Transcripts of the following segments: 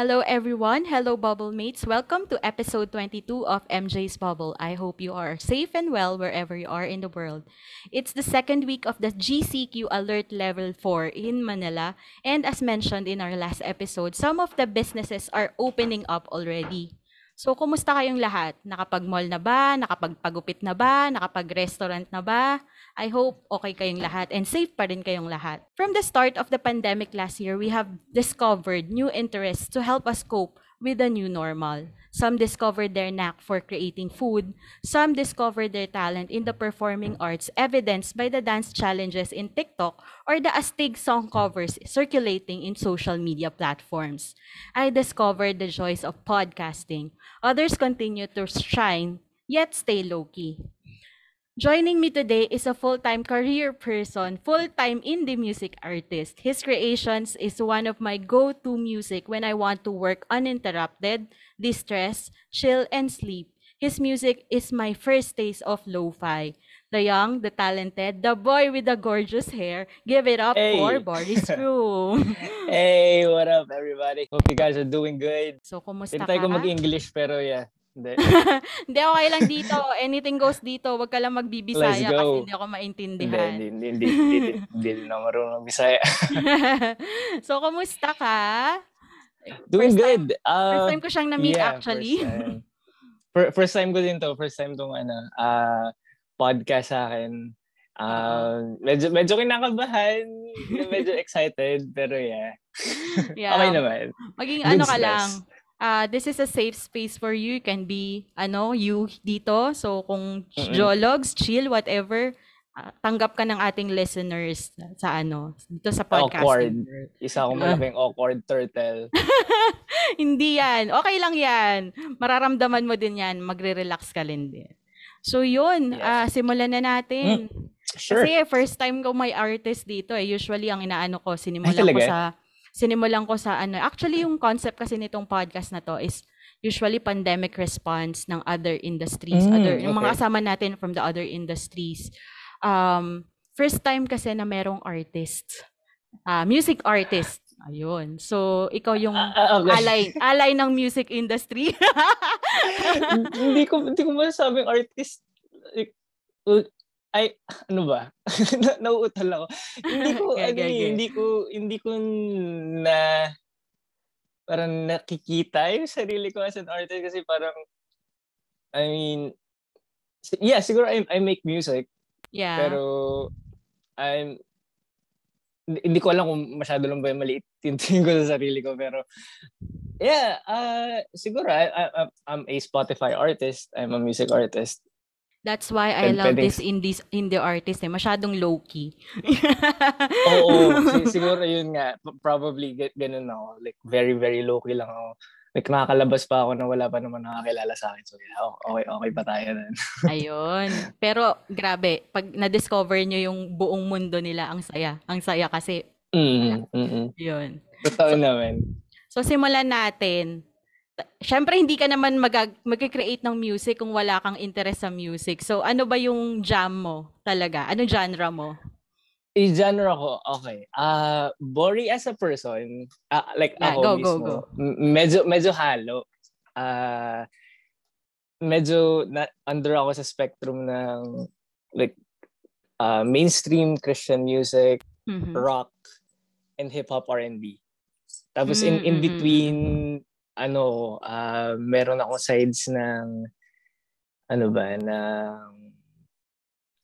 Hello everyone. Hello bubble mates. Welcome to episode 22 of MJ's Bubble. I hope you are safe and well wherever you are in the world. It's the second week of the GCQ Alert Level 4 in Manila, and as mentioned in our last episode, some of the businesses are opening up already. So, kumusta kayong lahat? Nakapag-mall na ba? Nakapagpagupit na ba? Nakapag-restaurant na ba? I hope okay kayong lahat and safe pa rin kayong lahat. From the start of the pandemic last year, we have discovered new interests to help us cope with the new normal. Some discovered their knack for creating food. Some discovered their talent in the performing arts, evidenced by the dance challenges in TikTok or the Astig song covers circulating in social media platforms. I discovered the joys of podcasting. Others continue to shine, yet stay low-key. Joining me today is a full-time career person, full-time indie music artist. His creations is one of my go-to music when I want to work uninterrupted, distress, chill, and sleep. His music is my first taste of lo-fi. The young, the talented, the boy with the gorgeous hair. Give it up Hey. for Boris Room. Hey, what up everybody? Hope you guys are doing good. so, kumusta Tintay ka? ko mag-English pero yeah. Hindi. hindi, okay lang dito. Anything goes dito. Huwag ka lang magbibisaya kasi hindi ako Hindi, maintindihan. hindi, hindi, hindi, hindi, hindi din ako marunong Bisaya. so, kumusta ka? Doing First time- good. Uh, First time ko siyang na-meet yeah, actually. First time. Fir- first time ko din to. First time tong ano, uh, podcast sa akin. Uh, medyo, medyo kinakabahan. medyo excited. Pero yeah. Yeah. Okay naman. Maging Good ano ka lang. Ah this is a safe space for you. You can be, ano, you dito. So, kung Mm-mm. jologs, chill, whatever, ah, tanggap ka ng ating listeners sa ano, dito sa podcasting Awkward. Isa akong malaking awkward turtle. Hindi yan. Okay lang yan. Mararamdaman mo din yan. Magre-relax ka din din. So, yun. Yes. ah, simulan na natin. Sure. Kasi first time ko may artist dito eh. Usually ang inaano ko, sinimulan Ay, ko sa sinimulan ko sa ano. Actually yung concept kasi nitong podcast na to is usually pandemic response ng other industries, Mm, other yung mga okay. kasama natin from the other industries. Um first time kasi na merong artist. ah music artist. Ayun. So ikaw yung ah, okay. alay alay ng music industry. hindi ko hindi ko masasabing artist uh, ay ano ba? Na- nauutal ako. Hindi ko Okay, ano okay, eh, okay. hindi ko hindi ko na parang nakikita yung sarili ko as an artist kasi parang I mean yeah siguro I, I make music. Yeah. pero I'm hindi ko alam kung masyado lang ba yung maliit yung tingin ko sa sarili ko pero yeah uh, siguro I, I, I'm a Spotify artist. I'm a music artist That's why I Pwede- love pwedeng- this indie indie artist eh. Masyadong low-key. oo si- siguro yun nga p- probably get ganun ako like very very low key lang ako like nakakalabas pa ako na wala pa naman nakakilala sa akin so yeah okay okay pa tayo nun Ayun. Pero grabe, pag na-discover nyo yung buong mundo nila, ang saya. Ang saya kasi, mm mm yun. totoo naman So, simulan natin. Siyempre, hindi ka naman mag- mag-create ng music kung wala kang interest sa music. So, ano ba yung jam mo talaga? Ano genre mo? yung genre ko, okay. Uh, Bori as a person, ah, like Yeah, ako go, go, mismo, go. m- medyo, medyo halo. Uh, medyo na, under ako sa spectrum ng like uh, mainstream Christian music, Mhm. rock, and hip-hop R&B. Tapos in, Mm, in mm, between, ano, uh, meron ako sides ng, ano ba, ng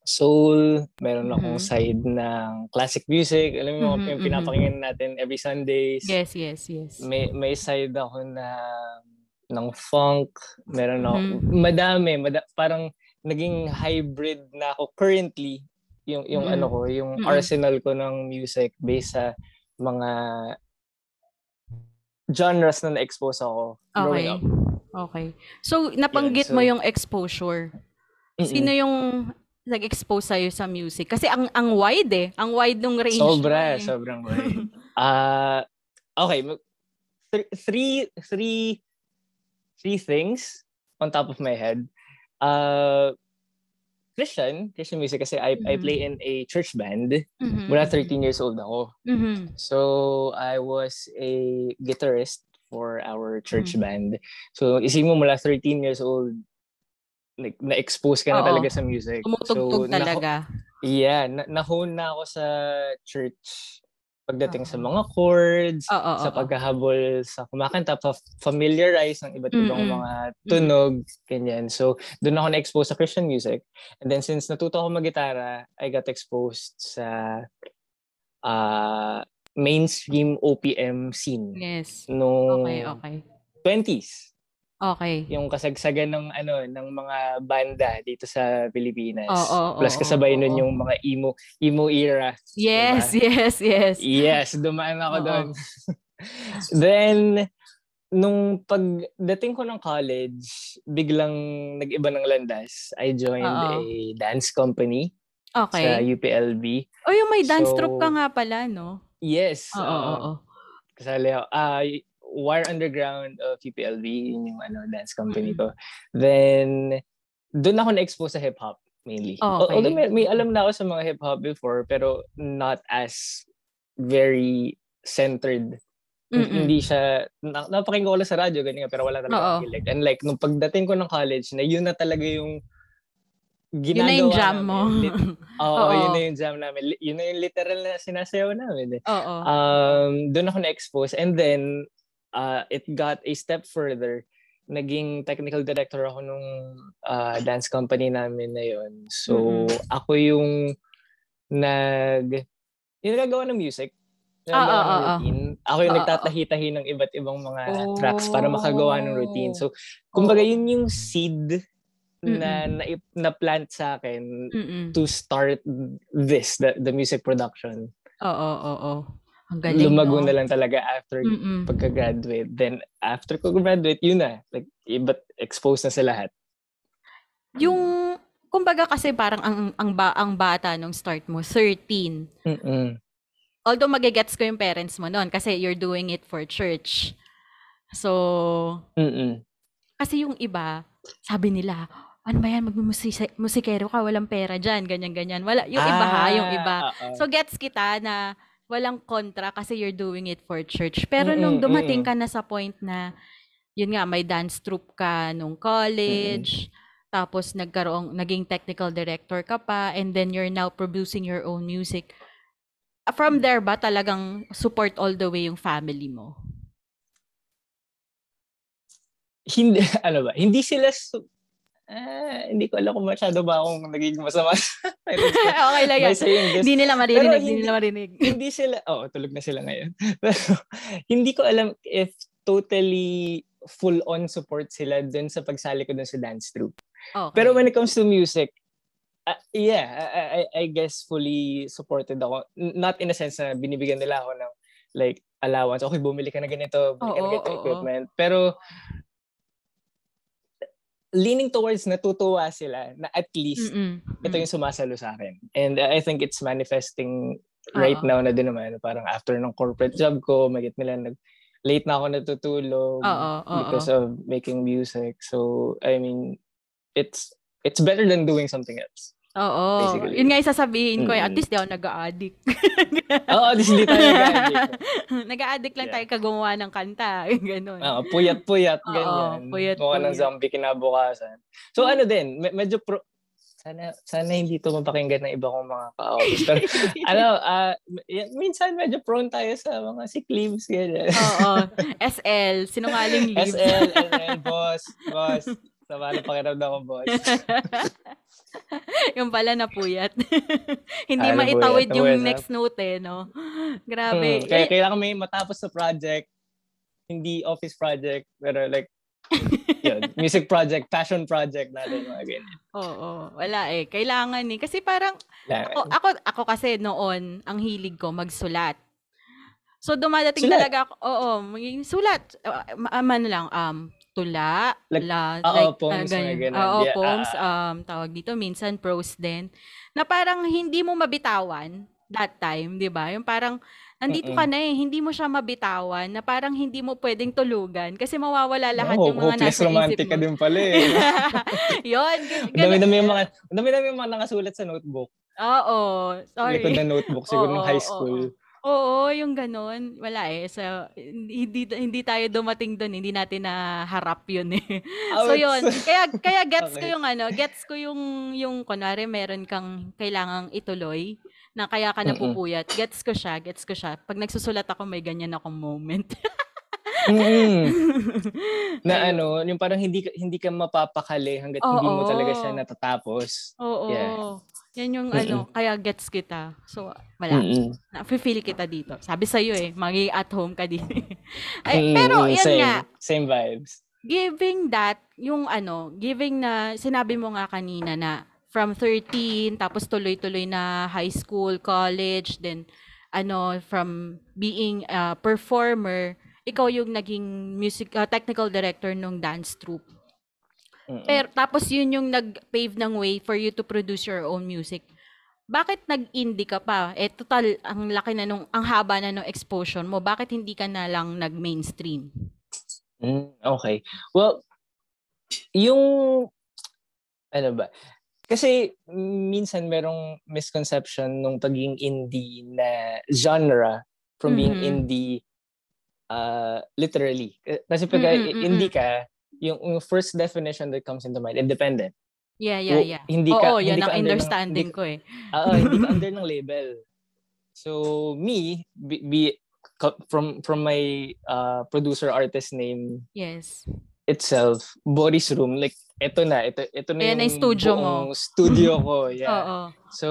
soul, meron akong Mhm. side ng classic music, alam mo, Mhm, yung mhm. pinapakinggan natin every Sundays. Yes, yes, yes. May, may side ako na ng funk, meron ako, Mhm. madami, mada- parang naging hybrid na ako currently, yung, yung Mhm. ano ko, yung Mhm. arsenal ko ng music based sa mga genres na na-expose ako growing Okay. up. Okay. So, napanggit mo so- yung exposure. Mm-mm. Sino yung nag-expose sa'yo sa music? Kasi ang ang wide eh. Ang wide ng range. mo Sobra, eh. sobrang wide. Ah, okay, th- three three three things on top of my head. Uh Christian, Christian music kasi I I Mhm. play in a church band. Mhm. Mula 13 years old ako. Mhm. So I was a guitarist for our church Mhm. band. So isipin mo mula 13 years old like, na-expose ka na Oo. talaga sa music. Tumutugtog so, talaga. Yeah, na- nahone na ako sa church pagdating sa mga chords, Oo, sa oo. pagkahabol sa kumakanta, familiarize ng iba't ibang Mm-mm. mga tunog, ganyan. So, doon ako na-expose sa Christian music. And then since natuto ako mag-gitara, I got exposed sa uh, mainstream OPM scene Yes. nung Okay, okay. 20s. Okay. Yung kasagsagan ng ano ng mga banda dito sa Pilipinas. Oo, oo, Plus kasabay nun oo. yung mga emo emo era. Yes, Diba? yes, yes. Yes, dumaan ako Oo. doon. Then nung pagdating ko ng college, biglang nag-iba ng landas. I joined Oo. a dance company sa Okay. UPLB. Oh, yung may dance So, troupe ka nga pala, no? Yes. Oo, oo, uh, oo. kasali ako. Y- Wire Underground of UPLB, yun yung ano, dance company Mm. ko. Then, doon ako na-expose sa hip-hop mainly. Oh, okay. Although may, may alam na ako sa mga hip-hop before, pero not as very centered. Mm-mm. Hindi siya, na, napakinggan ko lang sa radyo, ganyan, pero wala talaga hilig. And like, nung pagdating ko ng college, na yun na talaga yung Yun ginagawa na yung jam namin. mo. Lit- Oo, Oo. yun na yung jam namin. Yun na yung literal na sinasayaw namin. Eh Oo. um, doon ako na-expose. And then, uh, it got a step further. Naging technical director ako nung uh, dance company namin na yun. So, Mhm. ako yung nag... Yung nagagawa ng music. Ah, Nagagawa ah, ng ah, ah. routine. Ako yung Ah, ah, nagtatahi-tahi ng iba't ibang mga tracks para makagawa ng routine. So, kumbaga Oo. yun yung seed na, na, na plant sa akin Mm-mm. to start this, the, the music production. Oo, oo, oo. Ang galing, Lumago no? na lang talaga after Mm-mm. pagka-graduate. Then, after ko graduate, yun na. Like, iba't exposed na sa lahat. Yung, kumbaga kasi parang ang, ang, ba, ang bata nung start mo, 13. Mm-mm. Although magigets ko yung parents mo noon kasi you're doing it for church. So, Mm-mm. kasi yung iba, sabi nila, ano ba yan, magmusikero ka, walang pera dyan, ganyan-ganyan. Wala, yung iba ha, yung iba. Ah, oo. So gets kita na walang kontra kasi you're doing it for church. Pero Mm-mm, nung dumating mm-mm. ka na sa point na yun nga may dance troupe ka nung college, tapos nagkaroong naging technical director ka pa and then you're now producing your own music. From there ba talagang support all the way yung family mo? hindi, ano ba, hindi sila, su- ah, hindi ko alam kung masyado ba akong nagiging masama okay lang yan. Hindi nila marinig, Pero hindi nila marinig. hindi sila, oh, tulog na sila ngayon. Pero, hindi ko alam if totally full-on support sila dun sa pagsali ko dun sa dance troupe. Okay. Pero when it comes to music, uh, yeah, I, I, I guess fully supported ako. Not in a sense na binibigyan nila ako ng like allowance. Okay, bumili ka na ganito, bumili ka na ganito oo. equipment. Pero leaning towards natutuwa sila na at least Mm-mm. ito yung sumasalo sa akin. And I think it's manifesting right Oo. now na din naman. Parang after ng corporate job ko, magit nila nag late na ako natutulog Oo, oo. because of making music. So, I mean, it's it's better than doing something else. Oo. Basically. Yun nga yung sasabihin ko, eh, at least di ako nag-a-addict. Oo, at least hindi tayo nag-addict. nag-a-addict lang Yeah. tayo kagawa ng kanta. Ganun. Oo, puyat-puyat, Oo, ganyan. puyat-puyat. Mukha ng zombie kinabukasan. So, ano din, me- medyo pro... Sana, sana hindi to mapakinggan ng iba kong mga ka-office. Pero, ano, y- minsan medyo prone tayo sa mga sick leaves, ganyan. Oo. SL, sinungaling leaves. SL, SL, boss, boss. Sama na pakiramdam ko, boss. yung pala napuyat. Hindi Ah, maitawid yung napuyat, next note eh, no? Grabe. Hmm, kaya Eh, kailangan may matapos sa project, hindi office project, pero like, yun, music project, passion project natin, mga ganyan. Oo, wala eh. Kailangan eh. Kasi parang, Kailangan. ako, ako, ako kasi noon, ang hilig ko magsulat. So dumadating Sulat? talaga ako, oo, magiging sulat. Uh, ma- ano lang, um, tula, Like, la, oo, like, poems, ah, mga ganyan. ganun. Oo, Yeah, poems, ah, um, tawag dito, minsan prose din, na parang hindi mo mabitawan that time, di ba? Yung parang, nandito ka Mm-mm. na eh, hindi mo siya mabitawan, na parang hindi mo pwedeng tulugan, kasi mawawala lahat Oh, yung mga hopeless nasa isip romantic ka mo. din pala eh. Yun, gan- dami-dami yung mga, dami-dami yung mga nakasulat sa notebook. Oo, Likod sorry. na notebook, siguro Oo, nung high oo, school. Oo, yung ganun. Wala eh. So, hindi, hindi tayo dumating doon. Hindi natin naharap yun eh. So, yun. Kaya, kaya gets ko Okay. yung ano, gets ko yung, yung, kunwari, meron kang kailangang ituloy na kaya ka Mm-mm. napupuyat. Gets ko siya, gets ko siya. Pag nagsusulat ako, may ganyan akong moment. Mm-mm. na ano, yung parang hindi hindi ka mapapakali hanggat hindi mo talaga siya natatapos. Oo. Yeah. Yan yung Mm-mm. ano, kaya gets kita. So, wala. Mm-mm. Na-feel kita dito. Sabi sa'yo eh, magi at home ka din. Ay, Mm-mm, pero yan same, nga, Same vibes. giving that, yung ano, giving na, sinabi mo nga kanina na from 13, tapos tuloy-tuloy na high school, college, then ano, from being a performer, ikaw yung naging music, uh, technical director ng dance troupe. Mm-mm. Pero tapos yun yung nag-pave ng way for you to produce your own music. Bakit nag-indie ka pa? Eh total ang laki na nung ang haba na nung exposure mo. Bakit hindi ka na lang nag-mainstream? Mm, okay. Well, yung ano ba? Kasi minsan merong misconception nung pagiging indie na genre from being Mhm. indie uh, literally. Kasi pag mm-mm. indie ka, yung, yung first definition that comes into mind, independent. Yeah, yeah, yeah. Hindi Oo, ka, yan hindi ang ka under ng- understanding hindi, ko eh. Oo, hindi ka under ng label. So me, be, be- from from my uh, producer artist name Yes. itself, Boris Room, like, ito na, ito, ito na Ayan yung yung studio mo. studio ko, yeah. Oo. So,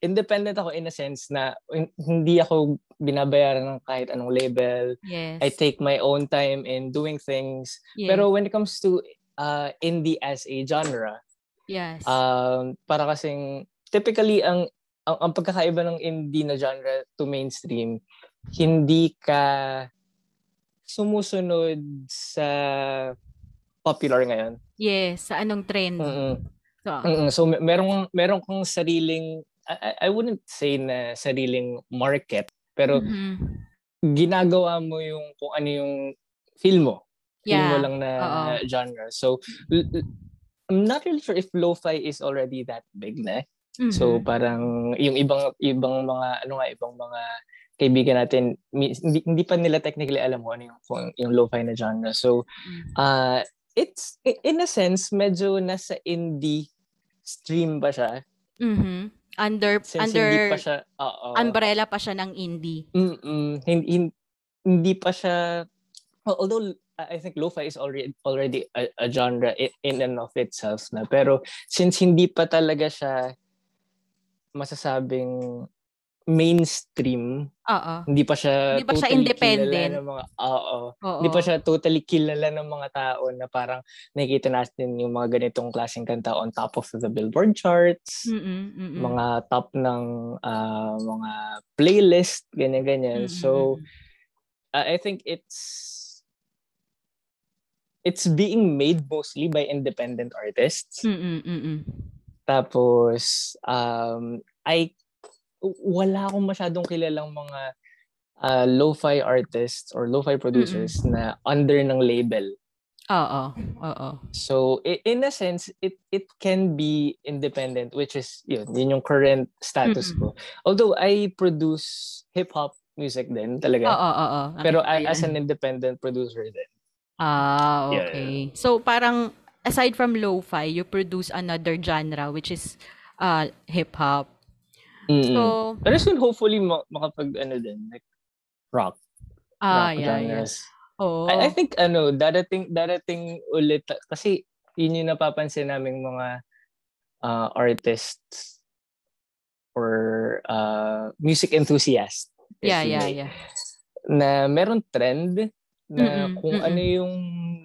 independent ako in a sense na hin- hindi ako binabayaran ng kahit anong label. Yes. I take my own time in doing things. yes. Pero when it comes to uh, indie as a genre, yes. um, para kasing, typically, ang, ang, ang pagkakaiba ng indie na genre to mainstream, hindi ka sumusunod sa popular ngayon. yes, sa anong trend. Mm-mm. So, Mm-mm. So mer- meron meron kang sariling I, I wouldn't say na sariling market pero mhm. ginagawa mo yung kung ano yung feel mo. Feel mo Yeah. lang na Oo. genre. So I'm not really sure if lo-fi is already that big na. So Mhm. parang yung ibang ibang mga ano nga ibang mga kaibigan natin hindi, hindi pa nila technically alam mo ano yung kung yung lo-fi na genre. So uh it's in a sense medyo nasa indie stream pa siya Mhm. Under since under hindi pa siya oo umbrella pa siya ng indie. Mm-mm. hindi, hindi pa siya well, although I think lo-fi is already already a, a genre i- in and of itself na pero since hindi pa talaga siya masasabing mainstream Oo. hindi pa siya Hindi pa siya totally independent. kilala ng mga oo Oo. Hindi pa siya totally kilala ng mga tao na parang nakikita natin yung mga ganitong klaseng kanta on top of the Billboard charts, Mm-mm, mm-mm. mga top ng ah, mga playlist, ganyan-ganyan. Mm-mm, So, uh, I think it's it's being made mostly by independent artists. Mm-mm, mm-mm. Tapos, um, I, wala akong masyadong kilalang mga uh, lo-fi artists or lo-fi producers na under ng label. Oo. Oo. So, in a sense, it it can be independent, which is, yun, yun yung current status Mm-mm. ko. Although, I produce hip-hop music din talaga. Oo, oo. Pero Nakita I- as an independent producer din. Ah, Yeah. okay. So parang aside from lo-fi, you produce another genre which is uh hip-hop. Mm-mm. So, Pero soon, hopefully, ma- makapag, ano din, like, rock. ah, rock yeah, yeah. genres. Oo. I, I think ano, darating darating ulit kasi yun yung napapansin naming mga uh, artists or uh, music enthusiasts. yeah, yeah, may, yeah. Na meron trend na Mm-mm, kung mm-mm. ano yung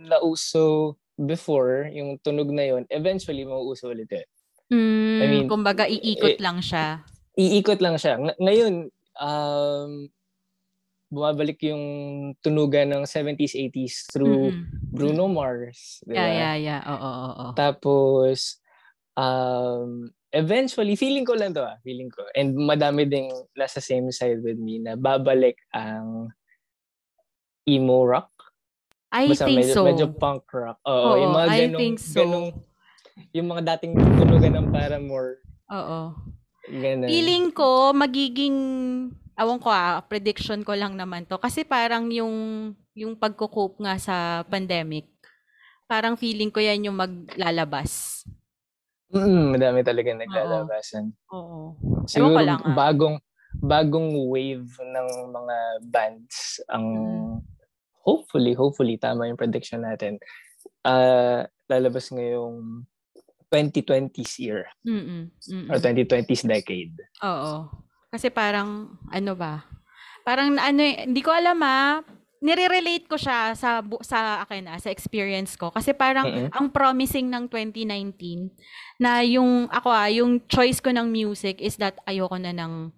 nauso before, yung tunog na yun, eventually mauuso ulit yun. Mm, I mean, kumbaga iikot eh, lang siya. Iikot lang siya. Ng- ngayon, um, bumabalik yung tunugan ng 70s, 80s through Mm-mm. Bruno Mars. Diba? Yeah, yeah, yeah. Oo, oo, oo. Tapos, um, eventually, feeling ko lang to ah, feeling ko. And madami ding nasa same side with me na babalik ang emo rock. I Basta think medyo, so. medyo punk rock. Oo, Oo, yung mga I ganong, think so. ganong, yung mga dating tunugan ng Paramore. Oo. Ganun. Feeling ko magiging awan ko ah, prediction ko lang naman to kasi parang yung yung pagko-cope nga sa pandemic. Parang feeling ko yan yung maglalabas. Mm, madami talaga naglalabasan. Oo. Siguro ko lang, ah. bagong bagong wave ng mga bands ang Mm. hopefully hopefully tama yung prediction natin. Uh, lalabas ngayong 2020s year Mm. Mm. or 2020s decade. Oo. Kasi parang ano ba? Parang ano eh, hindi ko alam ah. Nire-relate ko siya sa sa akin ah, sa experience ko kasi parang Mm-mm. ang promising ng 2019 na yung ako ah, yung choice ko ng music is that ayoko na ng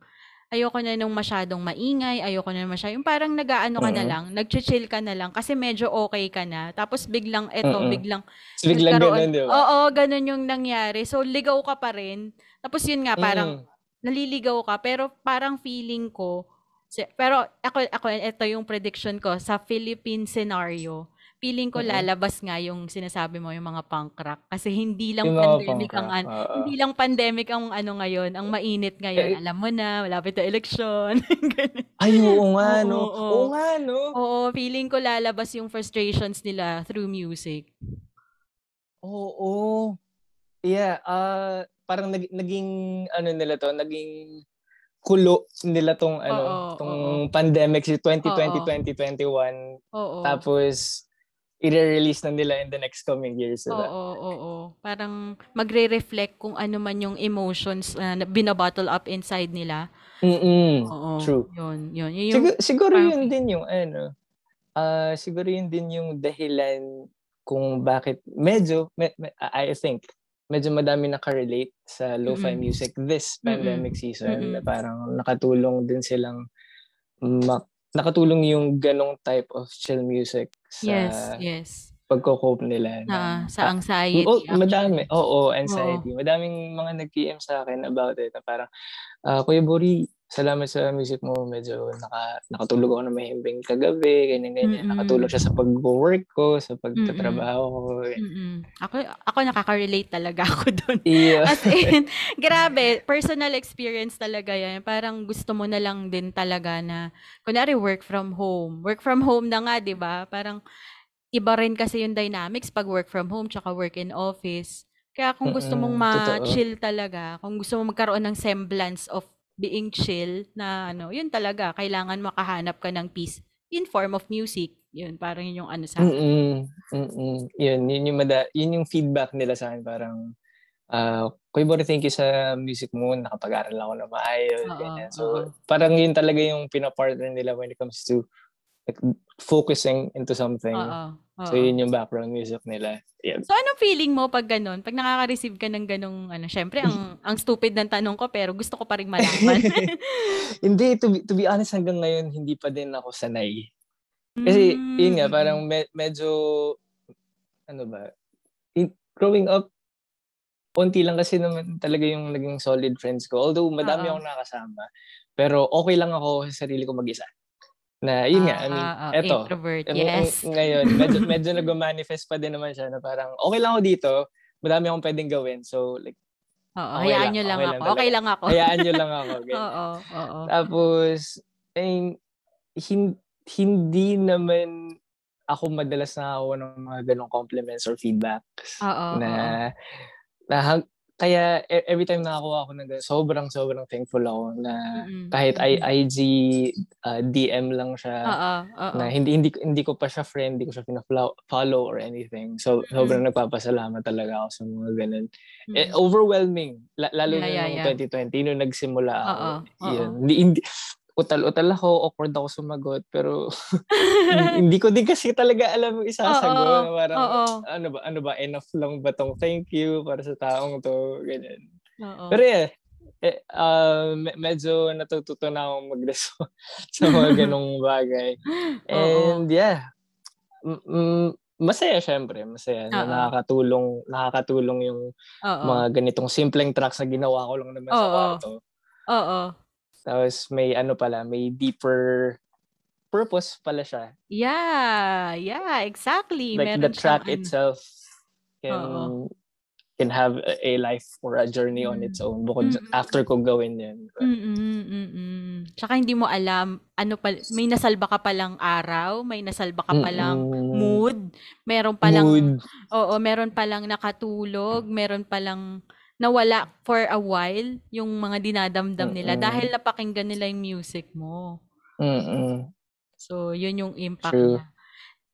ayoko na nung masyadong maingay, ayoko na masyadong, yung parang nag-aano ka na Mm-mm. lang, nag-chill ka na lang kasi medyo okay ka na. Tapos biglang eto, Mm-mm. biglang So, biglang ganun, di ba? Oo, ganun yung nangyari. So ligaw ka pa rin. Tapos yun nga parang Mm. naliligaw ka pero parang feeling ko pero ako ako ito yung prediction ko sa Philippine scenario feeling ko lalabas nga yung sinasabi mo yung mga punk rock kasi hindi lang Yung pandemic ang an- oo. hindi lang pandemic ang ano ngayon ang mainit ngayon Eh, alam mo na malapit na eleksyon. Ay, oo nga, Oo, no? oo. Oo nga, no? oo feeling ko lalabas yung frustrations nila through music Oo. Yeah, ah parang nag- naging ano nila to, naging kulo nila tong ano, Oo, tong oo. pandemic si 2020, Oo. 2021. oo Tapos i-release na nila in the next coming years, Oo, oo, oo. Parang magre-reflect kung ano man yung emotions uh, na binabottle up inside nila. Mm. Oo. True. Yun, yun. Yun yung, Siguro, siguro parang yun din yung ano, ah siguro yun din yung dahilan kung bakit medyo, me- me- I think, medyo madami nakarelate sa lo-fi Mm-mm. music this pandemic season na Mm-mm. parang nakatulong din silang ma- nakatulong yung ganong type of chill music yes, sa yes. pagko-cope nila Na, ng sa anxiety. Oh, actually. madami. Oo, anxiety. Madaming mga nag-PM sa akin about it na parang, ah, Kuya Bori, salamat sa music mo. Medyo naka, nakatulog ako na mahimbing kagabi, ganyan-ganyan. Mm-mm. Nakatulog siya sa pag-work ko, sa pagtatrabaho ko. Mm-mm. Ako, ako nakaka-relate talaga ako doon. Yeah. As in, grabe, personal experience talaga yan. Parang gusto mo na lang din talaga na, kunwari work from home. Work from home na nga, di ba? Parang, iba rin kasi yung dynamics pag work from home tsaka work in office. Kaya kung gusto mong ma-chill talaga, kung gusto mong magkaroon ng semblance of being chill na ano, yun talaga, kailangan makahanap ka ng peace in form of music. Yun, parang yun yung ano sa akin. Mm-mm. Mm-mm. Yun, yun yung, mada- yun yung feedback nila sa akin. Parang, ah, Kuya thank you sa music mo. Nakapag-aral ako na maayos. Oo, ganyan. So, oo. parang yun talaga yung pinapartner nila when it comes to like, focusing into something. Oo. So, oo. yun yung background music nila. Yeah. So, anong feeling mo pag ganun? Pag nakaka-receive ka ng ganung, ano, syempre, ang, ang stupid ng tanong ko, pero gusto ko pa rin malaman. hindi, to be, to be honest, hanggang ngayon, hindi pa din ako sanay. Kasi, yun nga, Mm, parang me- medyo, ano ba, in- growing up, onti lang kasi naman talaga yung naging solid friends ko. Although, madami Oo. akong nakasama. Pero, okay lang ako sa sarili ko mag-isa. Na, yun nga, I mean, Ah, ah, eto, introvert, Ang- yes. ang- ngayon, medyo, medyo nag-manifest pa din naman siya na parang, okay lang ako dito, madami akong pwedeng gawin. So, like, Oo, okay hayaan lang, nyo lang okay ako. lang okay talaga. lang ako. hayaan nyo lang ako. ganyan. Oo, oo. Tapos, eh, hin- hindi naman ako madalas nakakuha ng mga ganong compliments or feedbacks. Oo, na, oo. na hang- kaya e- every time nakakuha ako ng ganun, sobrang, sobrang thankful ako na kahit I, mm-mm. IG uh, DM lang siya, Oo, oo. na hindi hindi hindi ko pa siya friend, hindi ko siya pina-follow or anything. So sobrang nagpapasalamat talaga ako sa mga ganun. Eh, Mm. overwhelming La- lalo Yeah, na yeah, yeah. 2020 nung nagsimula ako. Oo, oo. Yun. Hindi, hindi utal-utal ako, awkward ako sumagot, pero hindi ko din kasi talaga alam yung isasagot. Oo, parang, oo. ano ba, ano ba, enough lang ba tong thank you para sa taong to, ganyan. Oo. Pero yeah, eh, uh, me- medyo natututo na akong mag-respond sa mga ganong bagay. Oo. And yeah, mm, mm, masaya syempre, masaya. Na Oo. nakakatulong, nakakatulong yung Oo. mga ganitong simpleng tracks na ginawa ko lang naman sa Oo. kwarto. Oo. Tapos may ano pala, may deeper purpose pala siya. Yeah, yeah, exactly. Like Meron the track siyang itself can Oo. can have a, life or a journey on its own bukod sa- Mm. after ko gawin yun. Mm-mm. Tsaka hindi mo alam, ano pa, may nasalba ka palang araw, may nasalba ka palang Mm-mm. mood, meron palang, Mood. oo, meron palang nakatulog, meron palang nawala for a while yung mga dinadamdam nila Mm-mm. dahil napakinggan nila yung music mo. Mm-mm. So, yun yung impact True. niya.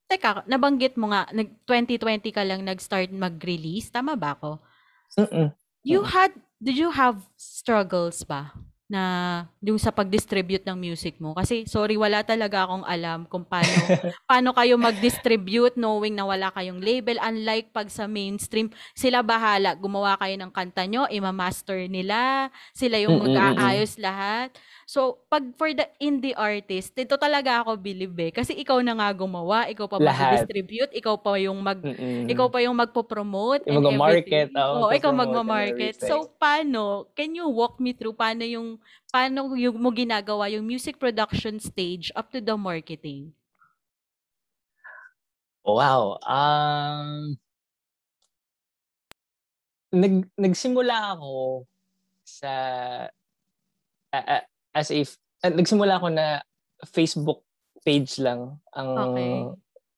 Teka, nabanggit mo nga, nag 2020 ka lang nag-start mag-release. Tama ba ako? Mm-mm. You had, did you have struggles ba? Na yung sa pag-distribute ng music mo? Kasi, sorry, wala talaga akong alam kung paano, paano kayo mag-distribute knowing na wala kayong label. Unlike pag sa mainstream, sila bahala. Gumawa kayo ng kanta nyo, imamaster nila. Sila yung Mm, mm, mm, mag-aayos lahat. So, pag for the indie artist, dito talaga ako believe eh. Kasi ikaw na nga gumawa, ikaw pa mag-distribute, ikaw pa yung mag Mm-mm. ikaw pa yung magpo-promote Yung and everything. oo, Oo, ikaw magma-market. So, paano? Can you walk me through paano yung paano yung mo ginagawa yung music production stage up to the marketing? Wow. Um, nag, nagsimula ako sa as a f- ah, nagsimula ako na Facebook page lang ang Okay.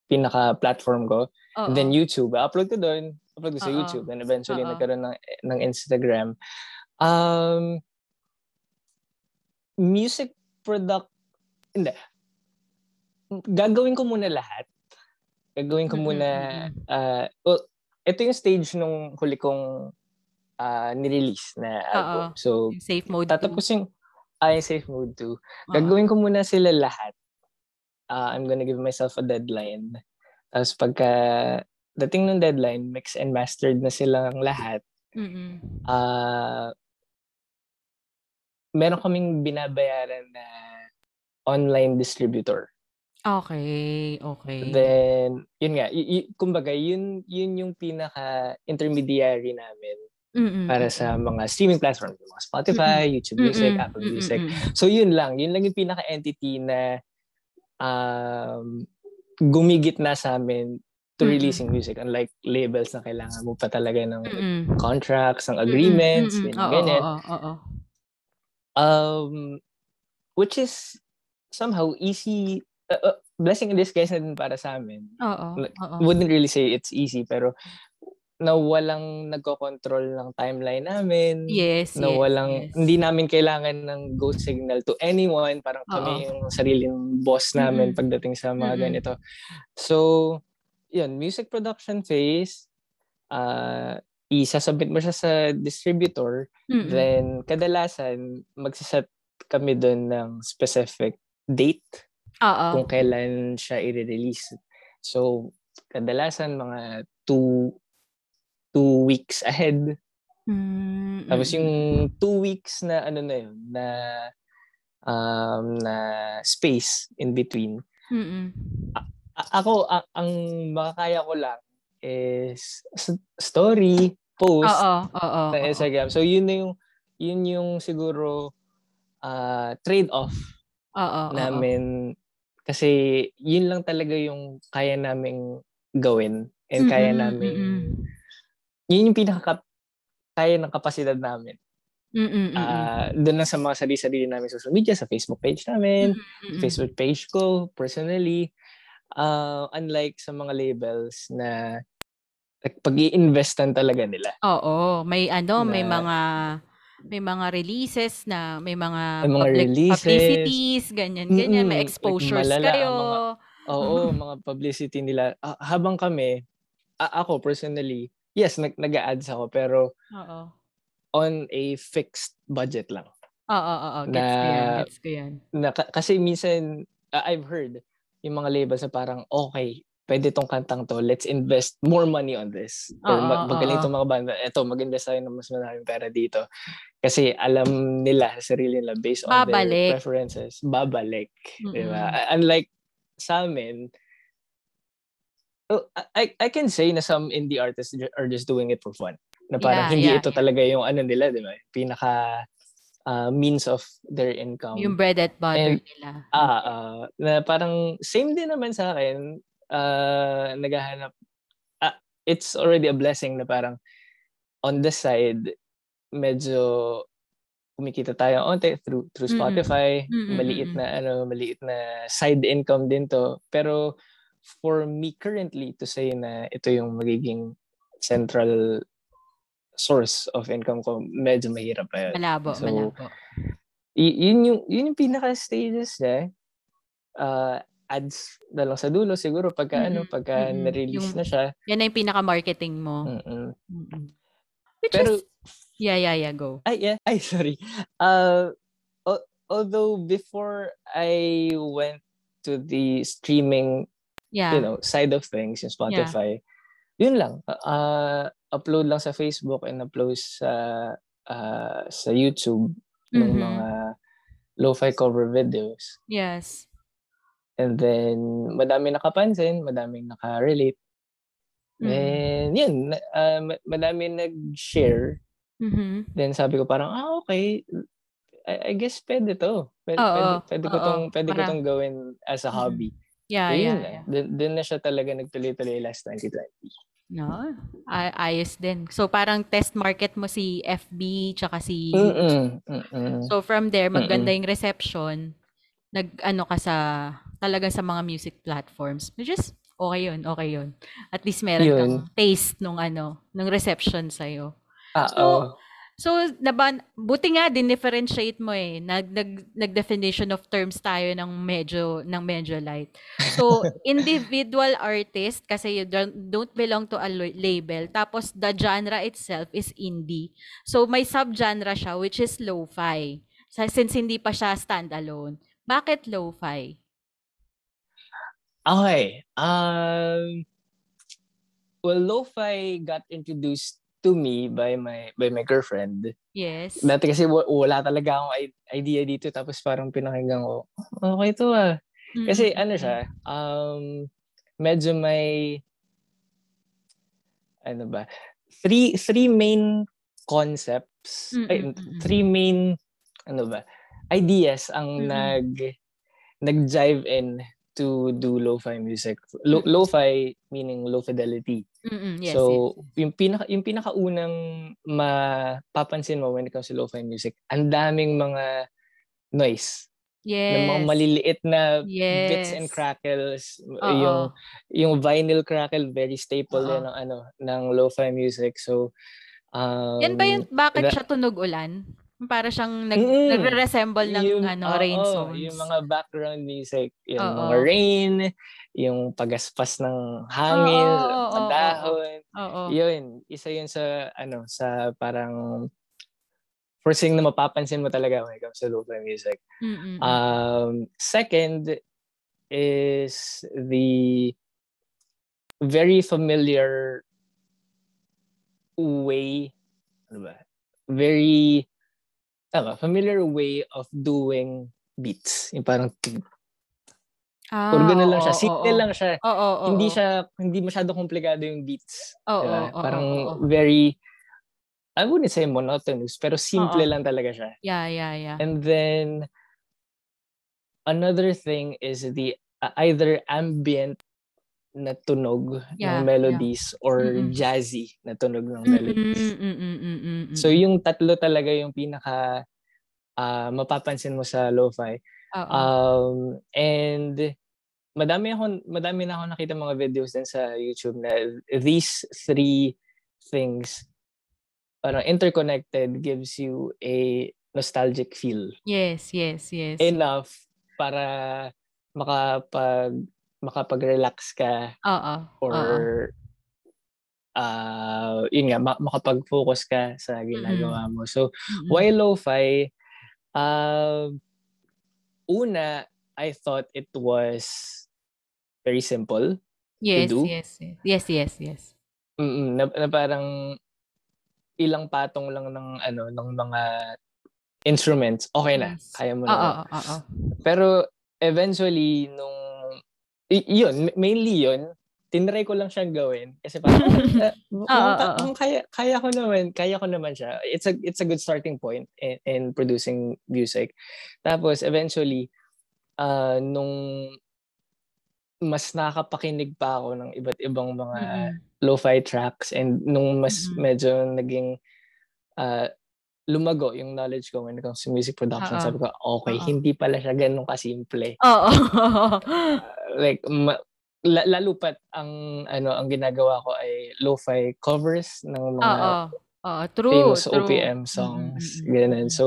pinaka-platform ko. And then YouTube, upload ko doon. Upload ko sa Oo. YouTube. And eventually, Oo. nagkaroon ng, ng Instagram. Um, music product, hindi. Gagawin ko muna lahat. Gagawin ko muna, mm-mm. uh, well, ito yung stage nung huli kong uh, nirelease na album. Oo. So, safe mode tatapos yung, ay, safe mode 2. Oo. Gagawin ko muna sila lahat. Uh, I'm gonna give myself a deadline. Tapos pagka dating ng deadline, mix and mastered na silang lahat. Mm-mm. Ah, meron kaming binabayaran na online distributor. Okay, okay. Then, yun nga, y- y- kumbaga, yun, yun yung pinaka-intermediary namin Mm-mm. para sa mga streaming platforms, mga Spotify, YouTube Music, Mm-mm, Apple mm-mm, Music. mm-mm. So yun lang, yun lang yung pinaka-entity na um, gumigit na sa amin to Mm-mm. releasing music. Unlike labels na kailangan mo pa talaga ng Mm-mm. contracts, ng agreements, Mm-mm, mm-mm. ganyan, ganyan. oo, oo, oo. Um, which is somehow easy, uh, uh, blessing in disguise na din para sa amin. Oo. Wouldn't really say it's easy, pero na walang nagko-control ng timeline namin. Yes, na yes, walang yes. hindi namin kailangan ng go signal to anyone parang Oo. kami yung sariling boss namin Mm-mm. pagdating sa mga Mm-mm. ganito so yun music production phase uh, isasubmit mo siya sa distributor Mm-mm. then kadalasan magsiset kami doon ng specific date Oo. kung kailan siya i-release so kadalasan mga two two weeks ahead Mm, Tapos mm, yung two weeks na ano na yun, na um, na space in between. mm-mm. A- ako, a- ang makakaya ko lang is story, post Oo, oo, sa oo. Instagram. So yun na yung, yun yung siguro ah, trade-off Oo, oo. namin. Kasi yun lang talaga yung kaya naming gawin and kaya Mm-mm, naming, mm-mm. Yun yung pinaka kaya ng kapasidad namin. Mm-mm, mm-mm. Ah, doon lang sa mga sarili-sarili namin social media, sa Facebook page namin, Mm-mm. Facebook page ko, personally. Uh, unlike sa mga labels na like, pag i-investan talaga nila. Oo, may ano, may Na- mga may mga releases na may mga, May mga public releases. publicities, ganyan, ganyan, may Mm-mm, like exposures malala, kayo. mga- Oo, mga publicity nila. Ah, habang kami, a- ako personally, yes, nag- nag-ads ako, pero Oo. on a fixed budget lang. Oo, oo, oo. Gets ko yan, Na- gets ko yan. Na, ka- kasi minsan, ah, I've heard, yung mga labels na parang, okay, pwede tong kantang to, let's invest more money on this. Or Oo, mag- magaling tong mga banda, eto, mag-invest tayo ng mas maraming pera dito. Kasi alam nila sa sarili nila, based on Babalik. their preferences, babalik. Di ba? Mm-mm. Unlike sa amin, oh, I I can say na some indie artists are just doing it for fun. Na parang Yeah, hindi yeah, ito yeah. talaga yung ano nila, di ba? Pinaka uh, means of their income. Yung bread and butter And- nila. Ah, ah, na parang same din naman sa akin. Uh, naghahanap. Ah, it's already a blessing na parang on the side, medyo kumikita tayo onte through through. Spotify. Mm-mm, Maliit na ano, maliit na side income din to. Pero for me currently to say na ito yung magiging central source of income ko, medyo mahirap pa yun. Malabo, So, malabo. Y- yun yung yun yung pinaka stages niya. Uh, ads na lang sa dulo siguro pagka ano Mm-mm, pagka mm-mm. na-release Yung- na siya. Yan na yung pinaka-marketing mo. Mm-mm. Mm-mm. Which Pero is, yeah, yeah, yeah, go. ay yeah, ay sorry. Uh al- although before I went to the streaming, Yeah. you know, side of things in Spotify, yun lang. Uh, upload lang sa Facebook and upload sa uh, sa YouTube ng Mhm. mga lo-fi cover videos. Yes. And then, madami nakapansin, madaming nakarelate. Mm. And yun, uh, ma- madami nag-share. Mhm. Then sabi ko parang, ah, okay. I, I guess pwede to. Pwede, Oo, pwede, pwede ko tong, pwede ko tong gawin as a Mhm. hobby. Yeah, So, yeah, yeah. Dun, dun na siya talaga nagtuloy-tuloy last 2020. No, ay- ayos din. So parang test market mo si FB tsaka si Mm-mm, mm-mm. So from there maganda yung reception. Nag ano ka sa talagang sa mga music platforms. Which is okay yun, okay yun. At least meron Yun. kang taste nung ano, nung reception sa Ah, So. So, naban, buti nga din-differentiate mo eh. Nag, nag, nag-definition of terms tayo ng medyo, ng medyo light. So, individual artist, kasi you don't, don't belong to a label. Tapos, the genre itself is indie. So, may subgenre siya, which is lo-fi. Since hindi pa siya standalone. Bakit lo-fi? Okay. Um, well, lo-fi got introduced to me by my by my girlfriend. Yes. Dati kasi wa- wala talaga akong idea dito tapos parang pinakinggan ko, "Oh, okay to ah. Kasi Mm, ano siya, um, medyo may, ano ba, three, three main concepts, Mm, ay, three main, ano ba, ideas ang Mm, mm. nag, nag-jive in to do lo-fi music. Lo- lo-fi meaning low fidelity. Mm, mm, yes, so, yes. yung pinaka yung pinakaunang mapapansin mo when it comes to lo-fi music, ang daming mga noise Yes. ng mga maliliit na yes. bits and crackles Oo. yung yung vinyl crackle very staple yan ng ano ng lo-fi music so um Yan ba yung bakit that- siya tunog ulan? Para siyang nag, Mm-mm. nagre-resemble ng yung, ano, rain songs. yung mga background music yung Oo. mga rain yung pagaspas ng hangin oo, ng oo. dahon Oo. yun isa yun sa ano sa parang first thing na mapapansin mo talaga when it comes to lo-fi music Mm-mm. Um, second is the very familiar way, ano ba? Very, ano, familiar way of doing beats. Yung parang, ah, puro ganun lang siya. oo, Simple oo. lang siya. Oo, oo, Hindi siya, hindi masyado komplikado yung beats. Oo, diba? oo, Parang oo, oo. very, I wouldn't say monotonous, pero simple Oo. lang talaga siya. Yeah, yeah, yeah. And then another thing is the uh, either ambient na tunog Yeah, ng melodies or Mm-mm. jazzy na tunog ng melodies. mm, mm, mm, mm, mm, So yung tatlo talaga yung pinaka ah, mapapansin mo sa lo-fi. Oo. Um and madami ako madami na ako nakita mga videos din sa YouTube na these three things parang interconnected gives you a nostalgic feel. yes, yes, yes. enough para makapag makapag-relax ka Oo. or oo. uh, yun nga ma- makapag-focus ka sa ginagawa mo. So Mm-mm. why lo-fi? Uh, una, I thought it was very simple. yes, do? yes, yes. Yes, yes, yes. Mm-mm, na, na parang ilang patong lang ng ano ng mga instruments. Okay na, Yes. kaya mo na. oo, oo, oo. Pero eventually nung y- yun, mainly yun, tinry ko lang siyang gawin kasi parang uh, Oo, oo. kung kaya kaya ko naman, kaya ko naman siya. It's a it's a good starting point in, in producing music. Tapos eventually uh, nung mas nakakapakinig pa ako ng iba't ibang mga Mm-mm. lo-fi tracks and nung mas Mm-mm. medyo naging uh, lumago yung knowledge ko when it comes to music production, Oo. sabi ko, okay, Oo. hindi pala siya ganun kasimple. Oo. like ma- lalo pat ang ano ang ginagawa ko ay lo-fi covers ng mga Oo. Oo, true, famous true. OPM songs Mm, mm, mm, ganun so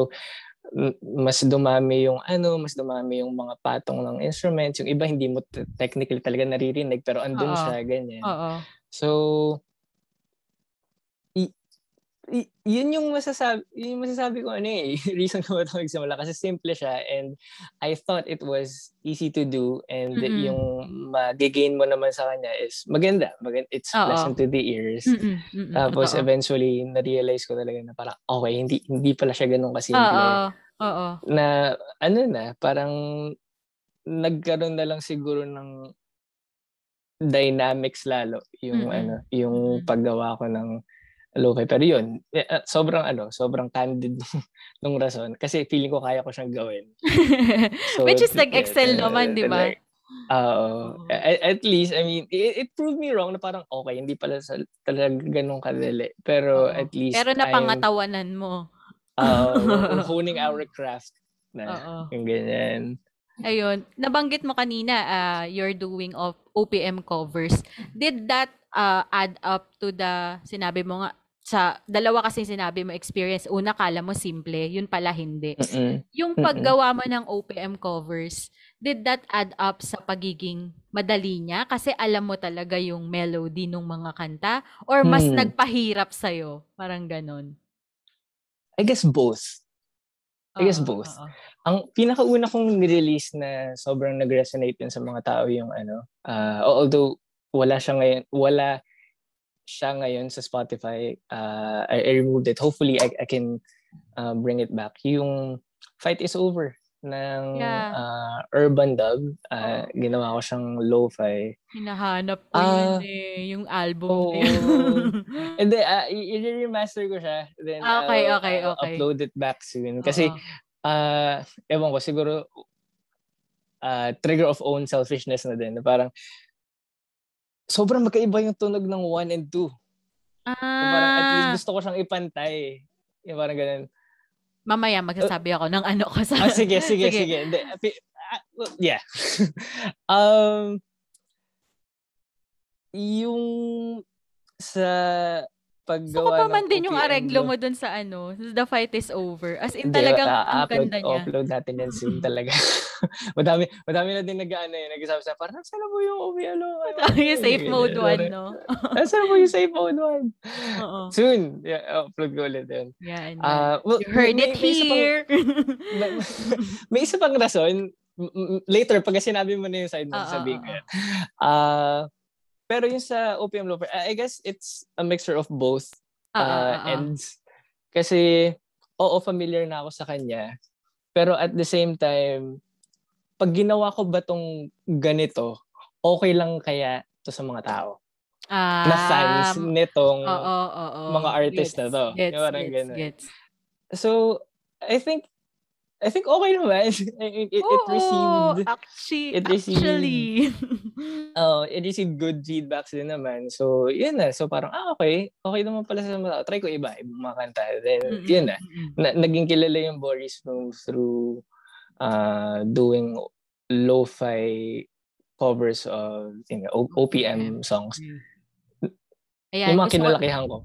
mas dumami yung ano mas dumami yung mga patong ng instruments yung iba hindi mo technically talaga naririnig pero andun Oo. siya ganyan Oo. so i- yun yung masasabi yun yung masasabi ko ano eh reason ko ito nagsimula kasi simple siya and I thought it was easy to do and Mm-mm. yung mag-gain mo naman sa kanya is maganda, maganda it's Oo. pleasant to the ears Mm-mm, mm-mm, tapos totoo. eventually na-realize ko talaga na parang okay hindi hindi pala siya ganun kasimple Oo. Oo. na ano na parang nagkaroon na lang siguro ng dynamics lalo yung Mm-mm. ano yung paggawa ko ng lo-fi pero yun eh, ah, sobrang ano sobrang candid nung rason kasi feeling ko kaya ko siyang gawin so Which is t- nag-excel t- naman, di ba? like, Oo. Oo. A- At least, I mean, it, it proved me wrong na parang, okay, hindi pala sa, talaga ganun kadali. Pero Oo. at least, Pero I'm napangatawanan mo. uh, we're honing our craft na Oo. yung ganyan. Ayun, nabanggit mo kanina, uh, you're doing of OPM covers. Did that uh, add up to the, sinabi mo nga, sa dalawa kasi sinabi mo experience, una kala mo simple, yun pala hindi. Mm-mm. Yung paggawa mo ng OPM covers, did that add up sa pagiging madali niya? Kasi alam mo talaga yung melody ng mga kanta? Or mas Hmm. nagpahirap sa'yo? Parang ganon. I guess both. I guess both. oo. Ang pinakauna kong nirelease na sobrang nag-resonate din sa mga tao yung ano, uh, although wala siya ngayon, wala siya ngayon sa Spotify, uh, I, I removed it. Hopefully, I, I can uh, bring it back. Yung Fight is Over ng Yeah. uh, Urban Dub. Uh, Ginawa ko siyang lo-fi. Hinahanap ko Ah, yun eh, yung album. And then, uh, i-remaster ko siya. Then, Ah, Okay, I'll, okay, okay. upload it back soon. Kasi, Oo. ah ewan ko, siguro, ah trigger of own selfishness na din. Parang, sobrang magkaiba yung tunog ng 1 and 2. So, parang at least Ah, gusto ko siyang ipantay. Yung parang ganun. mamaya magsasabi ako ng ano ko sa... Ah, sige, sige, sige. Hindi, pi- ah, yeah. um, yung sa paggawa ko pa man din yung areglo lo- mo dun sa ano, The Fight is Over. As in Hindi, talagang ah, ang upload, ganda niya. upload natin yan soon talaga. madami, madami na din nag-ano eh, nagsasabi sa parang, saan na po yung OBL? yung safe mode one, no? Saan po yung safe mode one? Oo. Soon, yeah, upload ko ulit yun. Yan. yan. Ah, well, you heard may- it may isa pang- here. may, may isa pang rason, later, pag sinabi mo na yung side mo, Oo, sabihin ko yan. Ah, pero yung sa OPM Lover, I guess it's a mixture of both Oo, uh, oo. ends. Kasi, oo, familiar na ako sa kanya. Pero at the same time, pag ginawa ko ba tong ganito, okay lang kaya to sa mga tao? Ah, na fans nitong Oo, oo, oo. mga artist na to. Gets, Yung parang gets, ganun. gets. So, I think I think okay naman. it, it, it received actually, it received- actually. oh, it received good feedbacks din naman. So, yun na. So, parang, ah, okay. Okay naman pala sa mga. Try ko iba, ibang mga kanta. Then, Mm-mm, yun na. na, naging kilala yung Boris Move through uh, doing lo-fi covers of you know, O- OPM songs. Ayan, yung mga ko, kinalakihan ko.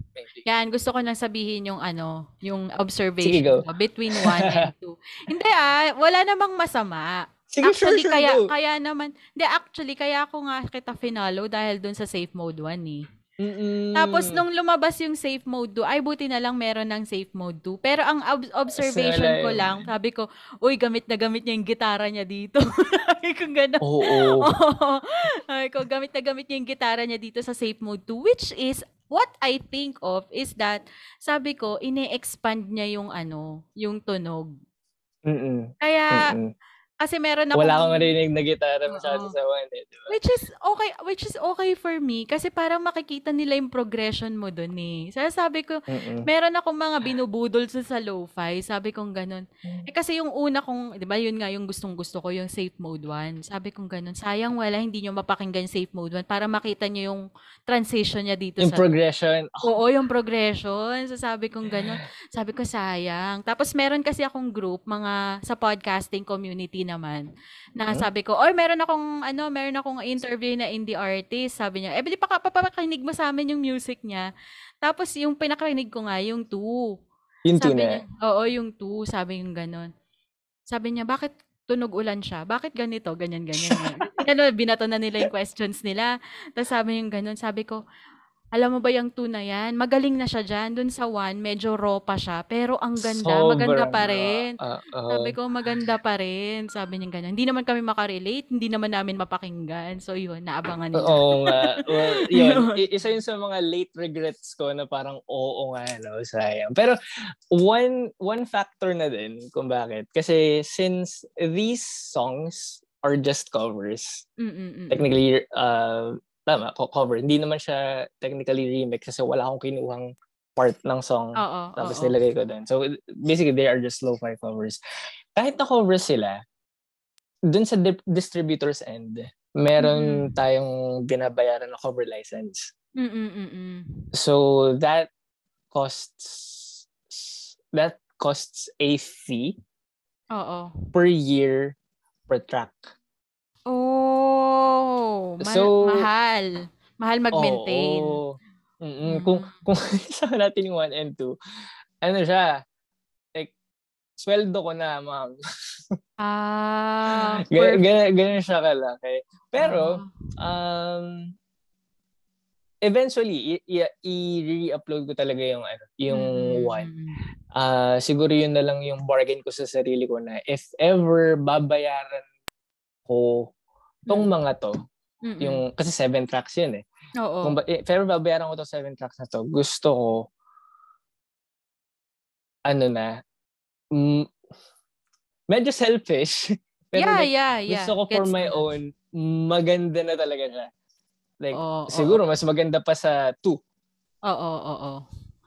Yan, gusto ko nang sabihin yung ano, yung Sige, observation go. ko between one and two. Hindi ah, wala namang masama. Sige, sure, actually, sure, kaya, go. kaya naman, hindi, actually, kaya ako nga kita finalo dahil dun sa safe mode 1 eh. Mm-mm. Tapos, nung lumabas yung safe mode 2, ay, buti na lang meron ng safe mode 2. Pero ang ob- observation ko lang, sabi ko, uy, gamit na gamit niya yung gitara niya dito. sabi ko gano'n. Oo. Oo. Sabi ko, gamit na gamit niya yung gitara niya dito sa safe mode 2, which is, what I think of is that, sabi ko, ine-expand niya yung ano, yung tunog. Mm-mm. Kaya, Mm-mm. Kasi meron akong... Wala akong marinig na gitara masyado Oo. sa one eh, di ba? Which is okay, which is okay for me kasi parang makikita nila yung progression mo dun eh. Kaya sabi ko, Mm-mm. meron akong mga binubudol sa, sa lo-fi. Sabi kong ganun. Eh kasi yung una kong, di ba yun nga yung gustong gusto ko, yung safe mode 1. Sabi kong ganun, sayang wala, hindi nyo mapakinggan safe mode 1 para makita nyo yung transition niya dito Yung sa... progression. Oo, yung progression. So sabi kong ganun. Sabi ko sayang. Tapos meron kasi akong group, mga sa podcasting community naman, na Mhm. sabi ko, oy, meron akong, ano, meron akong interview na indie artist. Sabi niya, eh, di pa papakinig mo sa amin yung music niya. Tapos yung pinakarinig ko nga, yung two. Yung Sabi niya, oo, yung two. Sabi yung ganun. Sabi niya, bakit tunog ulan siya? Bakit ganito? Ganyan, ganyan. ganyan. ano, binato na nila yung questions nila. Tapos sabi yung ganun, sabi ko, alam mo ba yung two na yan? Magaling na siya dyan. Dun sa one, medyo raw pa siya. Pero ang ganda, maganda Sobrang pa raw. rin. Ah, oo. Sabi ko, maganda pa rin. Sabi niya ganyan. Hindi naman kami makarelate. Hindi naman namin mapakinggan. So yun, naabangan nila. Oo nga. Well, yun. Isa yun sa mga late regrets ko na parang oo nga, no? Sayang. Pero one one factor na din kung bakit. Kasi since these songs are just covers, Mm-mm-mm. technically, uh, tama, co- cover. Hindi naman siya technically remix kasi wala akong kinuhang part ng song. Oo, Tapos oo. nilagay ko doon. So basically, they are just lo-fi covers. Kahit na covers sila, dun sa dip- distributor's end, meron Mhm. tayong binabayaran na cover license. Mm-mm-mm. So that costs that costs a fee Oo. per year per track. Oh, ma- So- mahal. Mahal mag-maintain. Oo. Mm-mm. Mm. Kung kung isama natin yung 1 and 2, ano siya, like, sweldo ko na, ma'am. Ah, Gan- per- Ganun, ganun siya kalaki. Pero, Ah. um, eventually, i- i- i-re-upload ko talaga yung, ano, yung Mm, one. Ah, siguro yun na lang yung bargain ko sa sarili ko na if ever babayaran ko tong Mm. mga to, Mm-mm. yung, kasi seven tracks yun eh. Oo. Kung ba, if ever babayaran ko to seven tracks na to, gusto ko, ano na, mm, medyo selfish. Pero yeah, like, yeah, yeah. gusto ko for Gets my ko na. own, maganda na talaga siya. Like, oo, siguro mas maganda pa sa two. Oo, oo, oo.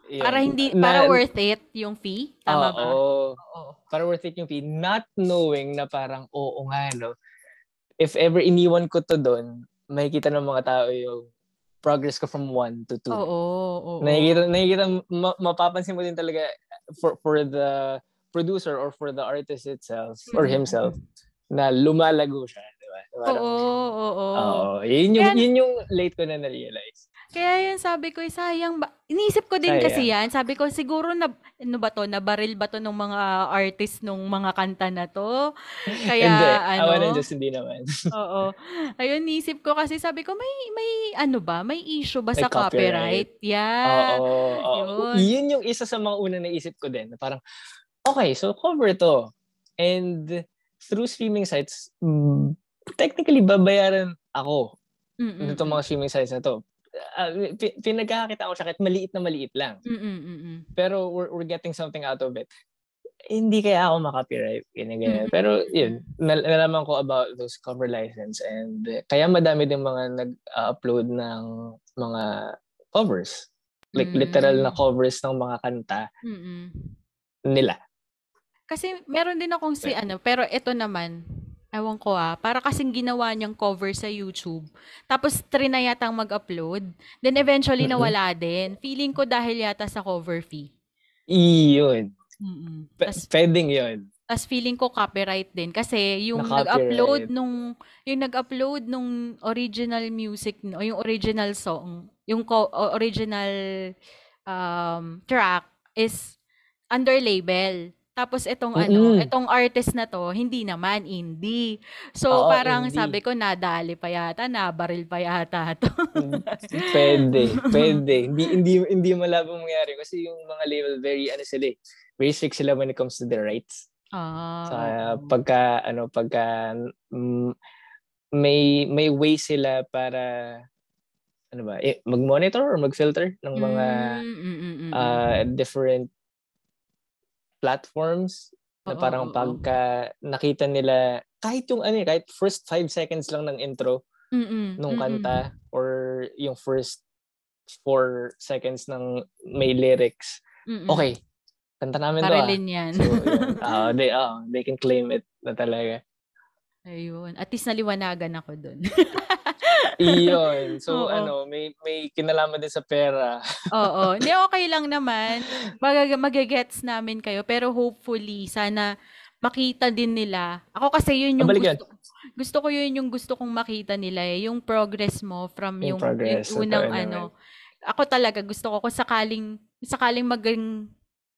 Yun. Para hindi, Na- para worth it yung fee. Tama ba? Oo. Oo. para worth it yung fee. Not knowing na parang, oo nga, no. If ever iniwan ko to doon, makikita ng mga tao yung progress ko from one to two. Oo, oo. Nakikita, nakikita, ma- mapapansin mo din talaga for, for the producer or for the artist itself or Mm. himself na lumalago siya. Di ba? Parang, Oo, oo, oo. Oo. Yun yung, Kaya- yun yung late ko na na-realize. Kaya yun sabi ko, eh, sayang ba? Iniisip ko din Sayang. kasi yan. Sabi ko, siguro na, ano ba to, nabaril ba to ng mga artist nung mga kanta na to? Kaya, hindi. ano? Awa ng Diyos, hindi naman. Oo. Ayun, nisip ko kasi sabi ko, may, may, ano ba, may issue ba May sa copyright? Yeah. Oo. oo. Yun. Yun yung isa sa mga una na isip ko din. na Parang, okay, so cover to. And through streaming sites, mm, technically babayaran ako Mm-mm. nito mga streaming sites na to. Uh, pi- pinagkakakita ko siya kahit maliit na maliit lang. Mm-mm, mm-mm. Pero we're, we're getting something out of it. Hindi kaya ako. Ganyan, ganyan. Mm. Pero yun, nal- nalaman ko about those cover license and uh, kaya madami din mga nag-upload ng mga covers. Like Mm. literal na covers ng mga kanta Mm-mm. nila. Kasi meron din akong si ano, pero ito naman, ewan ko ah, para kasing ginawa niyang cover sa YouTube. Tapos trinay yatang mag-upload. Then eventually nawala din. Feeling ko dahil yata sa cover fee. Iyon. Mm-mm. Tas, pwedeng yun. tas feeling ko copyright din. Kasi yung Na nag-upload nung, yung nag-upload nung original music, o yung original song, yung co- original um, track is under label. Tapos itong ano, Mm-mm. itong artist na to, hindi naman indie. So Oo, parang indie. sabi ko nadali pa yata, nabaril pa yata to. pwede. Pwede. Hindi, hindi, hindi malabong mangyari kasi yung mga label very, ano sila eh, very strict sila when it comes to their rights. ah, Sa oo. pagka, ano, pagka mm, may, may way sila para, ano ba, eh, mag-monitor or mag-filter ng mga Mm, mm, mm, mm, mm. uh, different platforms Na Oo, parang oo. pagka nakita nila, kahit yung ano, eh, kahit first five seconds lang ng intro Mm-mm, nung mm-mm. kanta or yung first four seconds ng may lyrics, Mm-mm. okay, kanta namin to ah. Parilin yan. So, yun. Ah, they, ah, they can claim it na talaga. Ayun. At least naliwanagan ako dun. Iyon. So, Oo. ano, may may kinalaman din sa pera. Oo. Hindi, okay lang naman. Mag- magagets namin kayo. Pero hopefully, sana makita din nila. Ako kasi yun yung Mabalik yan. gusto, gusto ko yun yung gusto kong makita nila eh. Yung progress mo from Yung yung, progress, yung unang ano. Ako talaga gusto ko kung sakaling, sakaling maging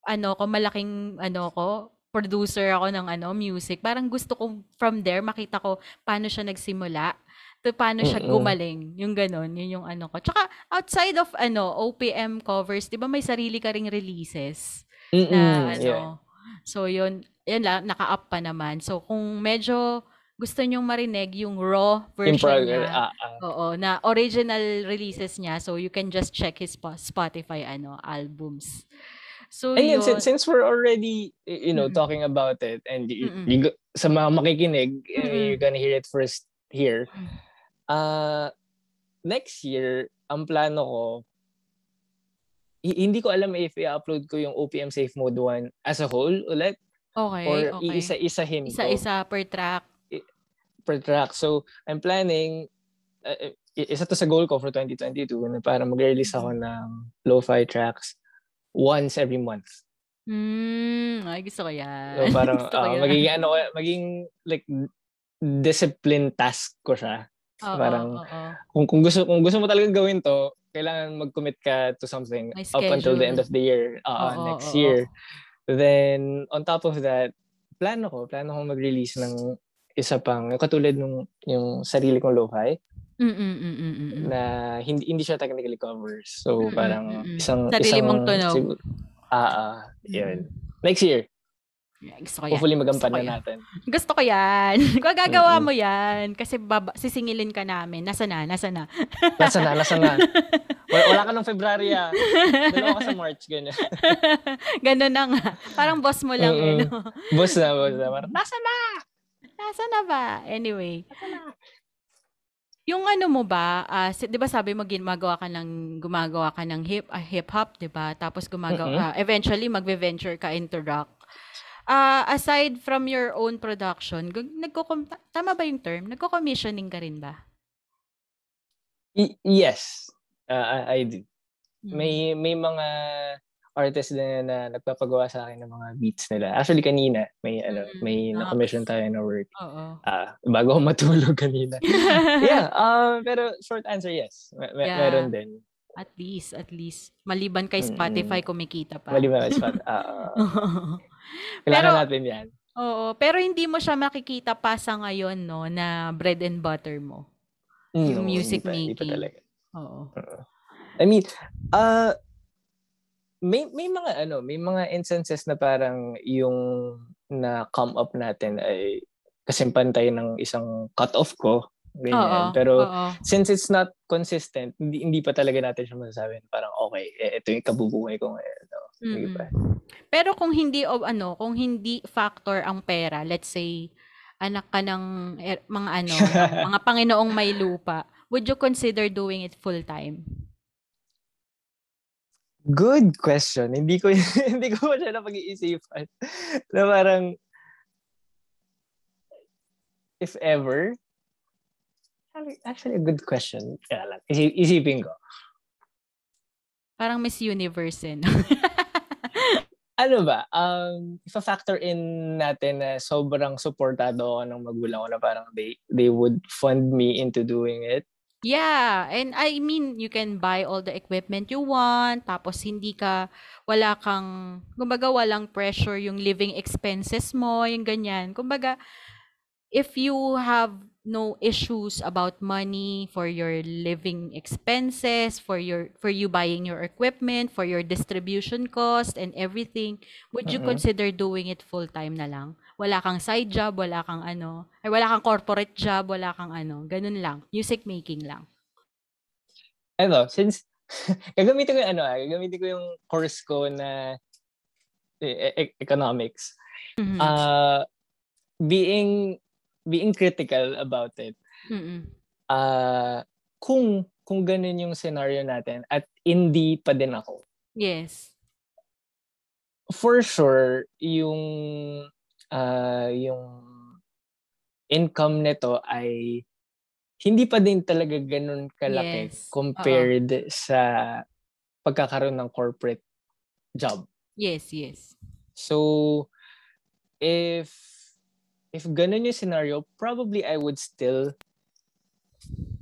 ano ko, malaking ano ko, producer ako ng ano, music. Parang gusto ko from there makita ko paano siya nagsimula to paano siya gumaling. Yung ganon, yun yung ano ko. Tsaka outside of ano, OPM covers, 'di ba may sarili ka ring releases Mm-mm, na ano. yeah. So yun, yun lang, naka-up pa naman. So kung medyo gusto nyong marinig yung raw version progress. niya, Ah, ah. oo, na original releases niya, so you can just check his spo- Spotify ano albums. So And yun, since, since we're already, you know, Mm-mm. talking about it, and y- Mm-mm. you, go- sa mga makikinig, Mm-mm. you're gonna hear it first here. Uh, next year, ang plano ko, hi- hindi ko alam if i-upload ko yung OPM Safe Mode 1 as a whole ulit, okay, or okay. iisa-isahin ko Isa-isa per track. per track. So, I'm planning, uh, isa to sa goal ko for 2022 na para mag-release ako ng lo-fi tracks once every month. Hmm, ay gusto ko yan. So parang gusto ko ah, yan. magiging ano maging like discipline task ko siya. Oo, parang- oo. Kung kung gusto kung gusto mo talaga gawin to, kailangan mag-commit ka to something up until the end of the year, uh, Oo, next oo. year. Then on top of that, plano ko, plano ko mag-release ng isa pang katulad nung yung sarili kong lo-fi Mm, mm, mm, mm, mm, mm. na hindi hindi siya technically covers. So Mm, mm, parang mm, mm. isang Sarili isang mong tunog. sigur- Ah, ah, yun. Next year, Yeah, Gusto ko yan. hopefully magampan na yan. natin. Gusto ko yan. Kung gagawa Mm-mm. mo yan, kasi baba, sisingilin ka namin. Nasa na, nasa na. Nasa na, nasa na. Wala, wala ka ng February ah. Dalawa ka sa March, ganyan. Ganun na nga. Parang boss mo lang eh, Mm-mm. no? Boss na, boss na. Parang, nasa na! Nasa na ba? Anyway. Yung ano mo ba, si- 'di ba sabi mo gumagawa ka ng gumagawa ka ng hip ah, hip hop, 'di ba? Tapos gumagawa Mm-mm. ah, eventually magve-venture ka into rock. Ah, aside from your own production, nagko tama ba yung term? Nagko-commissioning ka rin ba? Y- yes, uh, I, I do. Mm. May, may mga artists din na nagpapagawa sa akin ng mga beats nila. Actually, kanina, may, ano, Mm, may nice. na-commission tayo na work. Oo. Ah, bago ako matulog kanina. yeah, um, pero short answer, yes. Me- me- Yeah. Meron din. At least, at least. Maliban kay. Spotify, kumikita pa. Mali ba spot? Ah, kailangan Pero- natin yan. Oo, pero hindi mo siya makikita pa sa ngayon, no, na bread and butter mo. Mm, Yung music hindi pa, hindi pa making. talaga. Oo. I mean, uh, may may mga ano, may mga instances na parang yung na come up natin ay kasimpantay ng isang cut-off ko. Oo. Ganyan. Pero oo. since it's not consistent, hindi, hindi pa talaga natin siya masasabi. Parang okay, eh, ito yung kabubuhay ko ngayon. No? Pa. Pero kung hindi o ano, kung hindi factor ang pera, let's say anak ka ng er- mga ano, mga Panginoong may lupa, would you consider doing it full time? Good question. Hindi ko hindi ko siya napag-iisipan. na parang if ever actually, a good question. Kaya lang, isi- isipin ko. Parang Miss Universe eh. no? Ano ba? Um, if a factor in natin na sobrang supportado ako ng magulang ko na parang they, they would fund me into doing it. Yeah, and I mean, you can buy all the equipment you want, tapos hindi ka, wala kang, kumbaga walang pressure yung living expenses mo, yung ganyan. Kumbaga, if you have no issues about money for your living expenses, for your for you buying your equipment, for your distribution cost and everything, would you Mhm. consider doing it full time na lang? Wala kang side job, wala kang ano, ay wala kang corporate job, wala kang ano, ganun lang. Music making lang. Ano, since gagamitin ko yung ano, ah, gagamitin ko yung course ko na eh, e- economics. Mhm. uh, being being critical about it. Mm-mm. Uh, kung kung ganun yung scenario natin at hindi pa din ako. Yes. For sure, yung uh, yung income nito ay hindi pa din talaga ganun kalaki Yes. compared sa pagkakaroon ng corporate job. Yes, yes. So, if if ganun yung scenario, probably I would still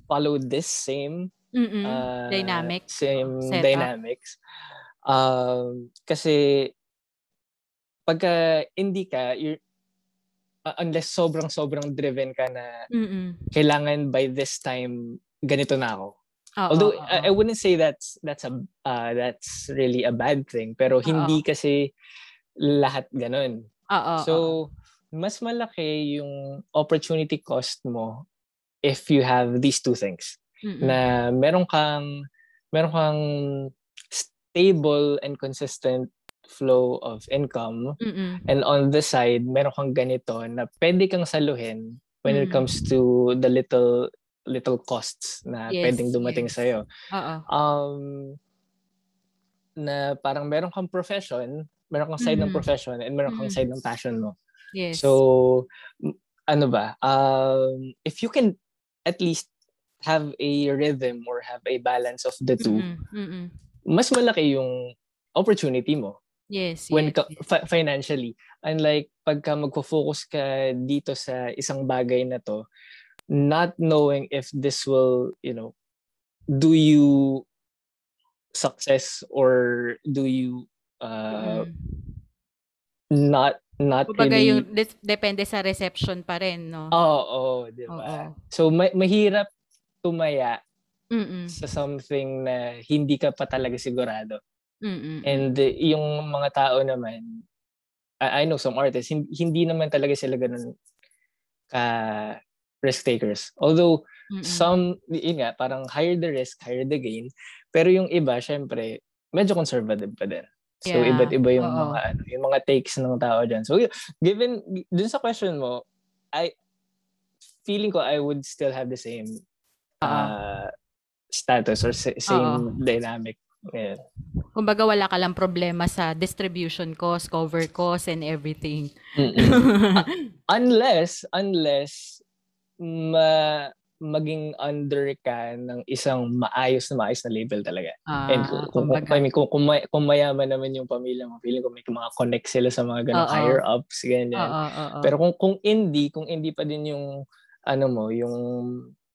follow this same Mm-mm. uh, Dynamic. same setup. dynamics. Um, kasi pagka hindi ka, you're, uh, unless sobrang sobrang driven ka na Mm-mm. kailangan by this time ganito na ako. Oo, Although oo. I, I wouldn't say that's that's a uh, that's really a bad thing, pero hindi kasi lahat ganun. Oo, So, oo. mas malaki yung opportunity cost mo if you have these two things. Mm-mm. Na meron kang meron kang stable and consistent flow of income Mm-mm. and on the side meron kang ganito na pwede kang saluhin when it Mm. comes to the little little costs na Yes, pwedeng dumating yes. sa iyo. Oo. Um na parang meron kang profession, meron kang side ng Mhm. profession and meron kang Mhm. side ng passion mo. Yes. So, ano ba? Um, if you can at least have a rhythm or have a balance of the two, Mm-mm. Mm-mm. mas malaki yung opportunity mo Yes, when yes, ka- yes. fi- financially. Unlike pagka magfo-focus ka dito sa isang bagay na to, not knowing if this will, you know, do you success or do you uh, Mm. not not Kumbaga really yung depende sa reception pa rin, no? Oo, oh, di Oo. ba? So, ma- mahirap tumaya Mm-mm. sa something na hindi ka pa talaga sigurado. Mm-mm. And uh, yung mga tao naman, I, I know some artists, hindi, hindi naman talaga sila ganun ka risk takers. Although, Mm-mm. some, yun nga, parang higher the risk, higher the gain. Pero yung iba, syempre, medyo conservative pa din. So, Yeah. iba't iba yung Oo. mga, ano, yung mga takes ng tao dyan. So, given, dun sa question mo, I, feeling ko I would still have the same Oo. uh, status or sa- same dynamic. Ayan. Kumbaga wala ka lang problema sa distribution cost, cover cost, and everything. Unless, unless, ma, maging under ka ng isang maayos na maayos na label talaga. Ah, And kung, kung, kumbaga. I mean, kung, kung, may- kung mayaman naman yung pamilya mo, feeling ko may mga connect sila sa mga ganong Oo. higher ups, ganyan. Oo, oo. Pero kung kung indie, kung indie pa din yung ano mo, yung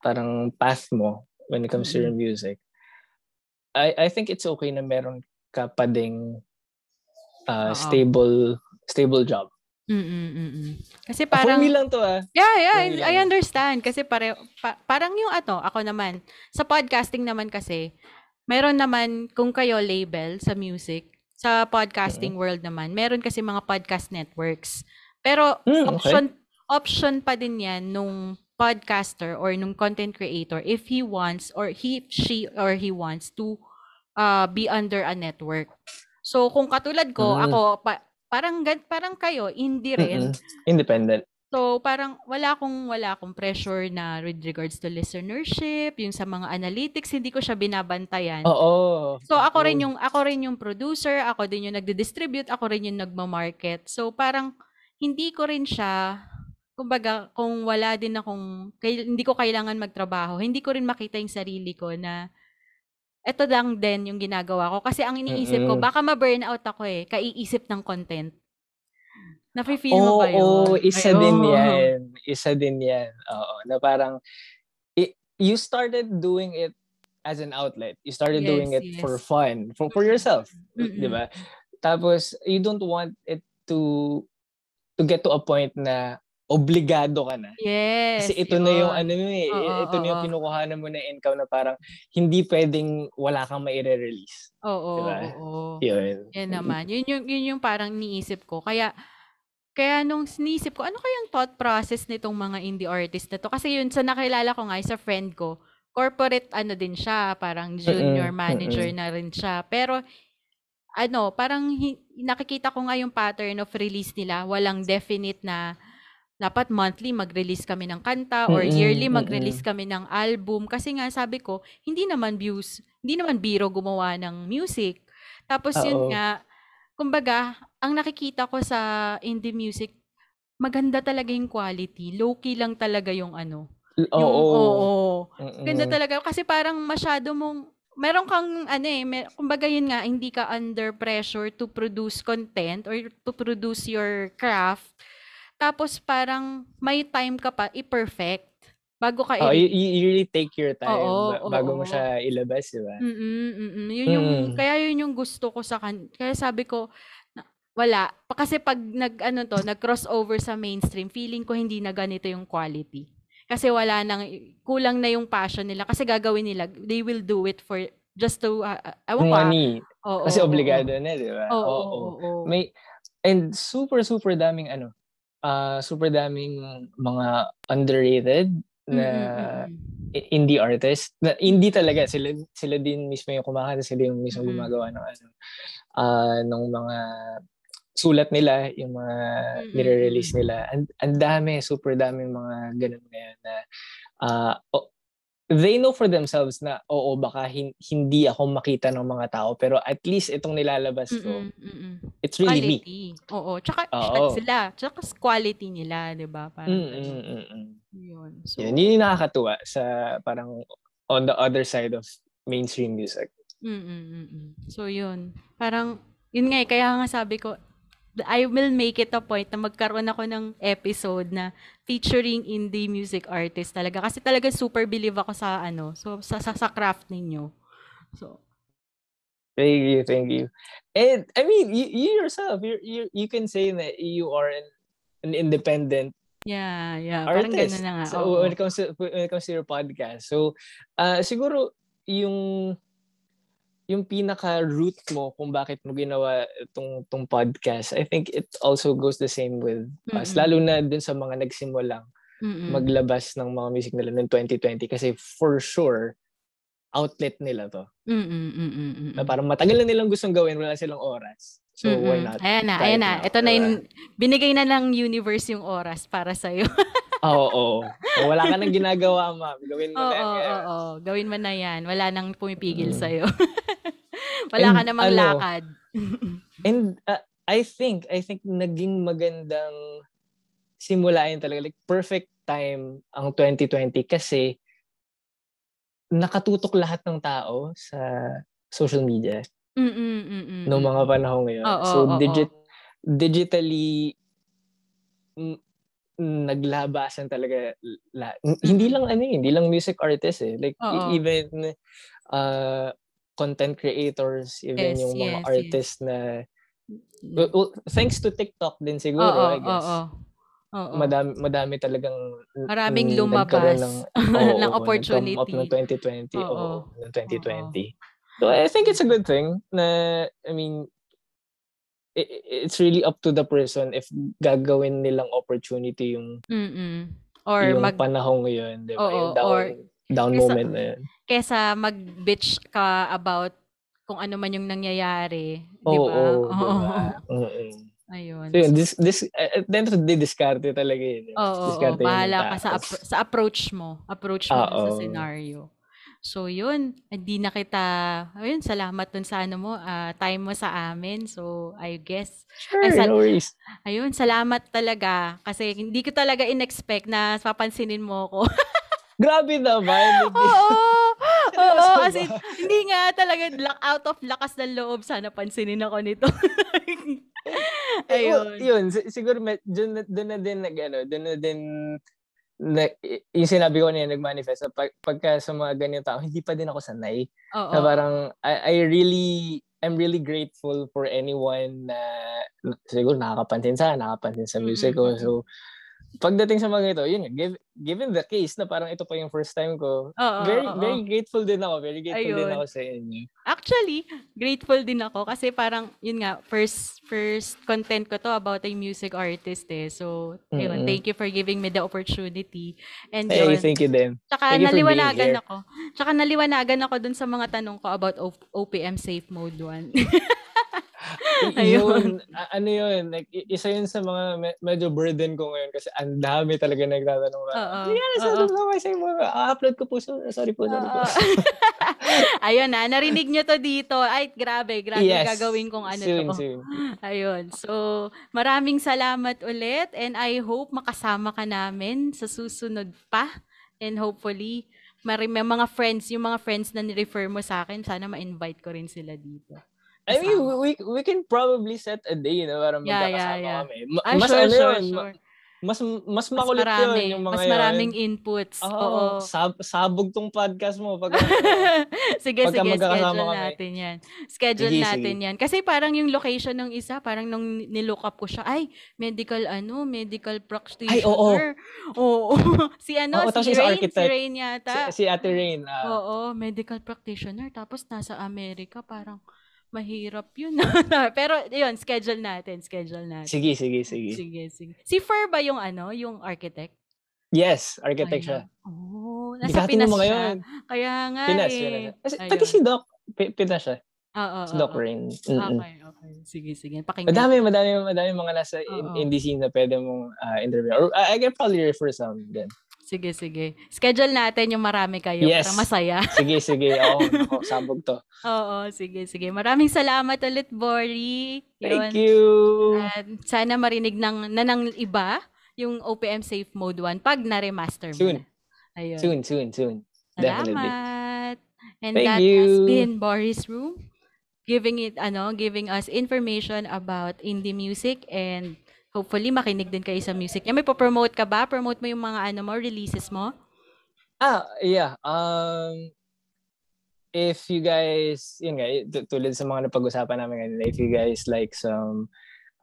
parang path mo when it comes to your music, I I think it's okay na meron ka pa ding uh, stable stable job. Mm-mm-mm. Kasi Parang, For me lang to ah. yeah, yeah, I, I understand. Kasi pare, pa- parang yung ano, ako naman, sa podcasting naman kasi, meron naman, kung kayo label sa music, sa podcasting world naman, meron kasi mga podcast networks. Pero, Mm, okay. option, option pa din yan nung podcaster or nung content creator if he wants or he, she, or he wants to uh, be under a network. So, kung katulad ko, Mm. ako, pa- parang, gan- parang kayo, indie rin. Mm-mm. Independent. So, parang wala akong, wala akong pressure na with regards to listenership, yung sa mga analytics, hindi ko siya binabantayan. Oo. So, ako rin Oo. yung, ako rin yung producer, ako din yung nagdi-distribute, ako rin yung nagma-market. So, parang, hindi ko rin siya, kumbaga, kung wala din akong, kay, hindi ko kailangan magtrabaho, hindi ko rin makita yung sarili ko na, eto lang din yung ginagawa ko. Kasi ang iniisip ko, Mm-mm. baka ma-burnout ako eh, kaiisip ng content. Nafe-feel mo ba yun? oo, isa Ay, din oo. yan. Isa din yan. Oo, na parang, i- you started doing it as an outlet. You started Yes, doing it for yes. fun, for, for yourself. Mm-mm. Di ba? Tapos, you don't want it to to get to a point na obligado ka na. Yes. Kasi ito na yung yun. ano eh, Oo, ito na yung oo. kinukuhanan mo na income na parang hindi pwedeng wala kang maire-release. Oo, Diba? oo. Yun. Yan naman. Yun yung, yun yung parang niisip ko. Kaya, kaya nung sinisip ko, ano kayang thought process nitong mga indie artist na to? Kasi yun, sa nakilala ko nga, sa friend ko, corporate ano din siya, parang junior Mm-mm, manager mm-mm. na rin siya. Pero, ano, parang nakikita ko nga yung pattern of release nila. Walang definite na dapat monthly mag-release kami ng kanta or Mm-mm, yearly mag-release kami ng album. Kasi nga sabi ko, hindi naman views, hindi naman biro gumawa ng music. Tapos yun Oo. nga, kumbaga, ang nakikita ko sa indie music, maganda talaga yung quality. Low-key lang talaga yung ano. Oo. Yung, oo. Mm-mm. Ganda talaga. Kasi parang masyado mong, meron kang, ano eh, mer- kumbaga yun nga, hindi ka under pressure to produce content or to produce your craft. Tapos parang may time ka pa i-perfect bago ka Oh, you, i- you you really take your time Oo, ba- bago mo oo. siya ilabas, di ba? Mm-mm, mm-mm. Yun yung, Mm. kaya yun yung gusto ko sa kan. Kaya sabi ko, na- wala. Kasi pag nag, ano to, nag-crossover sa mainstream, feeling ko hindi na ganito yung quality. Kasi wala nang, kulang na yung passion nila. Kasi gagawin nila, they will do it for, just to, uh, ewan ko ah. Money. Oo, Kasi oo, obligado na, di ba? Oo, oo, Oo. oo, oo. May, and super, super daming ano, ah super daming mga underrated Mm, na mm, mm, mm. i- indie artist na indie talaga sila sila din mismo yung kumakanta sila yung mismo Mm-mm. gumagawa ng ano ah ng mga sulat nila yung mga Mm-mm, nire-release mm-mm. nila ang ang dami super daming mga ganun ngayon na ah, o- they know for themselves na oo baka hin- hindi ako makita ng mga tao pero at least itong nilalabas ko Mm-mm, mm-mm. it's really me Quality. Oo. Tsaka, Oo. sila. Tsaka quality nila, di ba? Parang. Yun. So, Yun, yun yung nakakatuwa sa parang on the other side of mainstream music. Mm, So, yun. Parang, yun nga eh, kaya nga sabi ko, I will make it a point na magkaroon ako ng episode na featuring indie music artist talaga. Kasi talaga super believe ako sa ano, so sa, sa, sa craft ninyo. So, Thank you, thank you. And I mean, you, you yourself, you you you can say that you are an, an independent yeah, yeah. Parang artist. gano'n na nga. So oo. when it comes to when it comes to your podcast, so uh, siguro yung yung pinaka root mo kung bakit mo ginawa itong tong podcast, I think it also goes the same with us. Mm-mm. Lalo na dun sa mga nagsimulang Mm-mm. maglabas ng mga music nila noong 2020 kasi for sure outlet nila to. Mm-mm. Na parang matagal na nilang gustong gawin, wala silang oras. So why Mm-mm. not? Ayan na, ayan na. Ito na diba? yung, binigay na ng universe yung oras para sa'yo. Oo, oo. Oh, wala ka nang ginagawa, ma'am. Gawin mo Oo, na yan oo, ngayon. oo. Gawin mo na yan. Wala nang pumipigil Mm. sa'yo. Wala ka And namang ano, lakad. And uh, I think, I think naging magandang simulain talaga. Like, perfect time ang 2020 kasi nakatutok lahat ng tao sa social media Mm-mm, mm-mm, noong mga panahon ngayon. Oo, so, oo, digit, digitally, mm, naglabasan talaga. La, Hindi lang ano eh, hindi lang music artists eh. Like, e- Oo. even uh, content creators, even Yes, yung mga yes, yes. artists na Well, well, thanks to TikTok din siguro, Oo, I guess. oo. Oo. Madami, madami talagang Maraming mm, lumabas ng, ng oo, opportunity. up ng 2020. Oo. Oo, ng 2020. So I think it's a good thing na, I mean, it's really up to the person if gagawin nilang opportunity yung, Mm-mm. Or yung mag, panahong yun, di ba? Oo, yung down, or down kesa- moment na yun. kesa mag-bitch ka about kung ano man yung nangyayari. Di ba? oo, di ba? Mm-mm. Ayun. So yun, this, this, at the end of the day, talaga yun. Oo, oo, yun ng bahala ka sa, appro- sa approach mo. Approach mo sa scenario. So, yun. Hindi na kita, ayun, salamat dun sa ano mo, ah, time mo sa amin. So, I guess, Sure, Ay, sal- no worries. ayun, salamat talaga. Kasi hindi ko talaga in-expect na papansinin mo ko. Grabe naman. Oo! Oo, Seryoso as in, hindi nga talaga luck, out of lakas ng loob. Sana pansinin ako nito. Eh, well, ayun. yun, si- siguro med- dun, na- dun na din nag, ano, dun na din y- yung sinabi ko niya, nag-manifest, na pag, pagka sa mga ganyan tao, hindi pa din ako sanay. Oo. Na parang, I, I really, I'm really grateful for anyone na siguro nakakapansin sa, nakakapansin sa music ko. Mm, mm, mm. So, pagdating sa mga ito, yun, give, given the case na parang ito pa yung first time ko, Oo, very, oo. very grateful din ako. Very grateful din Ayun. ako sa inyo. Actually, grateful din ako kasi parang, yun nga, first first content ko to about a music artist eh. So, yun, Mm-mm. thank you for giving me the opportunity. And Hey, yun, thank you din. tsaka thank naliwanagan ako. Tsaka naliwanagan ako dun sa mga tanong ko about O- OPM Safe Mode 1. yun, ano yun, like, isa yun sa mga me- medyo burden ko ngayon kasi ang dami talaga nagtatanong na, Oo. Yan, sa ano sa mo, upload ko po, so, sorry po, sorry po. Ayun na, narinig nyo to dito. Ay, grabe, grabe Yes. gagawin kong ano soon, to. soon. Ayun. So, maraming salamat ulit and I hope makasama ka namin sa susunod pa. And hopefully, may mga friends, yung mga friends na ni-refer mo sa akin, sana ma-invite ko rin sila dito. I mean, we, we can probably set a day, no, para Yeah, magkakasama yeah, yeah. kami. Ma- Ah, mas sure, ano sure, yun, sure. mas mas Mas makulit marami, yun, yung mga mas yun. maraming inputs. Oo, Oo. sab- sabog tong podcast mo. Pag, sige, Pagka sige, schedule kami. natin yan. Schedule Sige, natin sige. yan. Kasi parang yung location ng isa, parang nung nilook up ko siya, ay, medical ano, medical practitioner. oo. Oo. si ano, Oo, si yung Rain, si. Rain yata. si, si Ate Rain. ah, Oo, medical practitioner. Tapos nasa Amerika, parang mahirap yun. Pero yun, schedule natin, schedule natin. sige, sige, sige. Sige, sige. Si Fer ba yung ano, yung architect? Yes, architect siya. Oh, nasa Pinas mo siya. ngayon. Kaya nga Pinas, eh. Pinas. Kasi, pati si Doc, Pi- Pinas siya. Oo, Si oo, Doc oo. Rain. Mm-mm. Okay, okay. Sige, sige. Pakinggan. Madami, madami, madami mga nasa in, Oo. indie scene na pwede mong ah, interview. Or I, I can probably refer some din. Sige, sige. Schedule natin yung marami kayo Yes. para masaya. Sige, sige. Oo, ako, sabog to. Oo, sige, sige. Maraming salamat ulit, Bori. Thank Yun. you. At sana marinig ng, na ng iba yung OPM Safe Mode 1 pag na-remaster mo Soon. Ayun. Soon, soon, soon. Definitely. Salamat. And Thank that has you. been Boris Room giving it ano, giving us information about indie music and hopefully makinig din kayo sa music niya. May po-promote ka ba? Promote mo yung mga ano mo, releases mo? Ah, yeah. Um, if you guys, yun nga, tu- tulad sa mga napag-usapan namin kanina, if you guys like some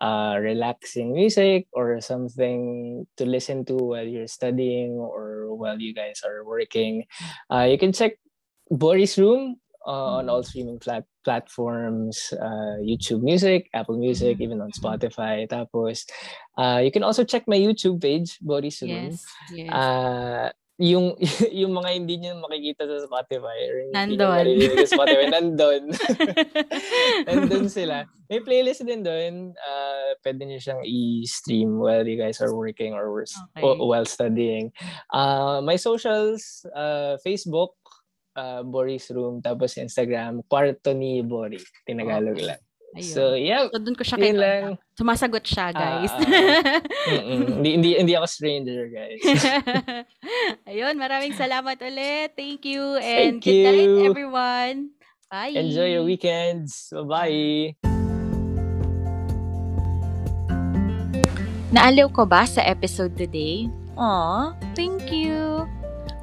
uh, relaxing music or something to listen to while you're studying or while you guys are working, uh, you can check Boris Room uh, on all streaming plat- platforms, uh, YouTube Music, Apple Music, Mhm. even on Spotify. Tapos, uh, you can also check my YouTube page, Boris Room. Yes. Yes. Ah, yung yung mga hindi niyo makikita sa Spotify or hindi Nandun. maririnig sa Spotify, nandun. nandun sila. May playlist din doon. Uh, pwede niyo siyang i-stream while you guys are working or, Okay. o- while studying. Uh, my socials, uh, Facebook, uh, Boris Room, tapos Instagram, Kwarto ni Bori. Tinagalog Okay. lang. Ayun. So, yeah. So, doon ko siya Yun kay lang. Sumasagot siya, guys. Ah, Mm-mm. hindi, hindi, hindi ako stranger, guys. Ayun, maraming salamat ulit. Thank you. And Thank good night, you. everyone. Bye. Enjoy your weekends. Bye-bye. Naaliw ko ba sa episode today? Aw, thank you!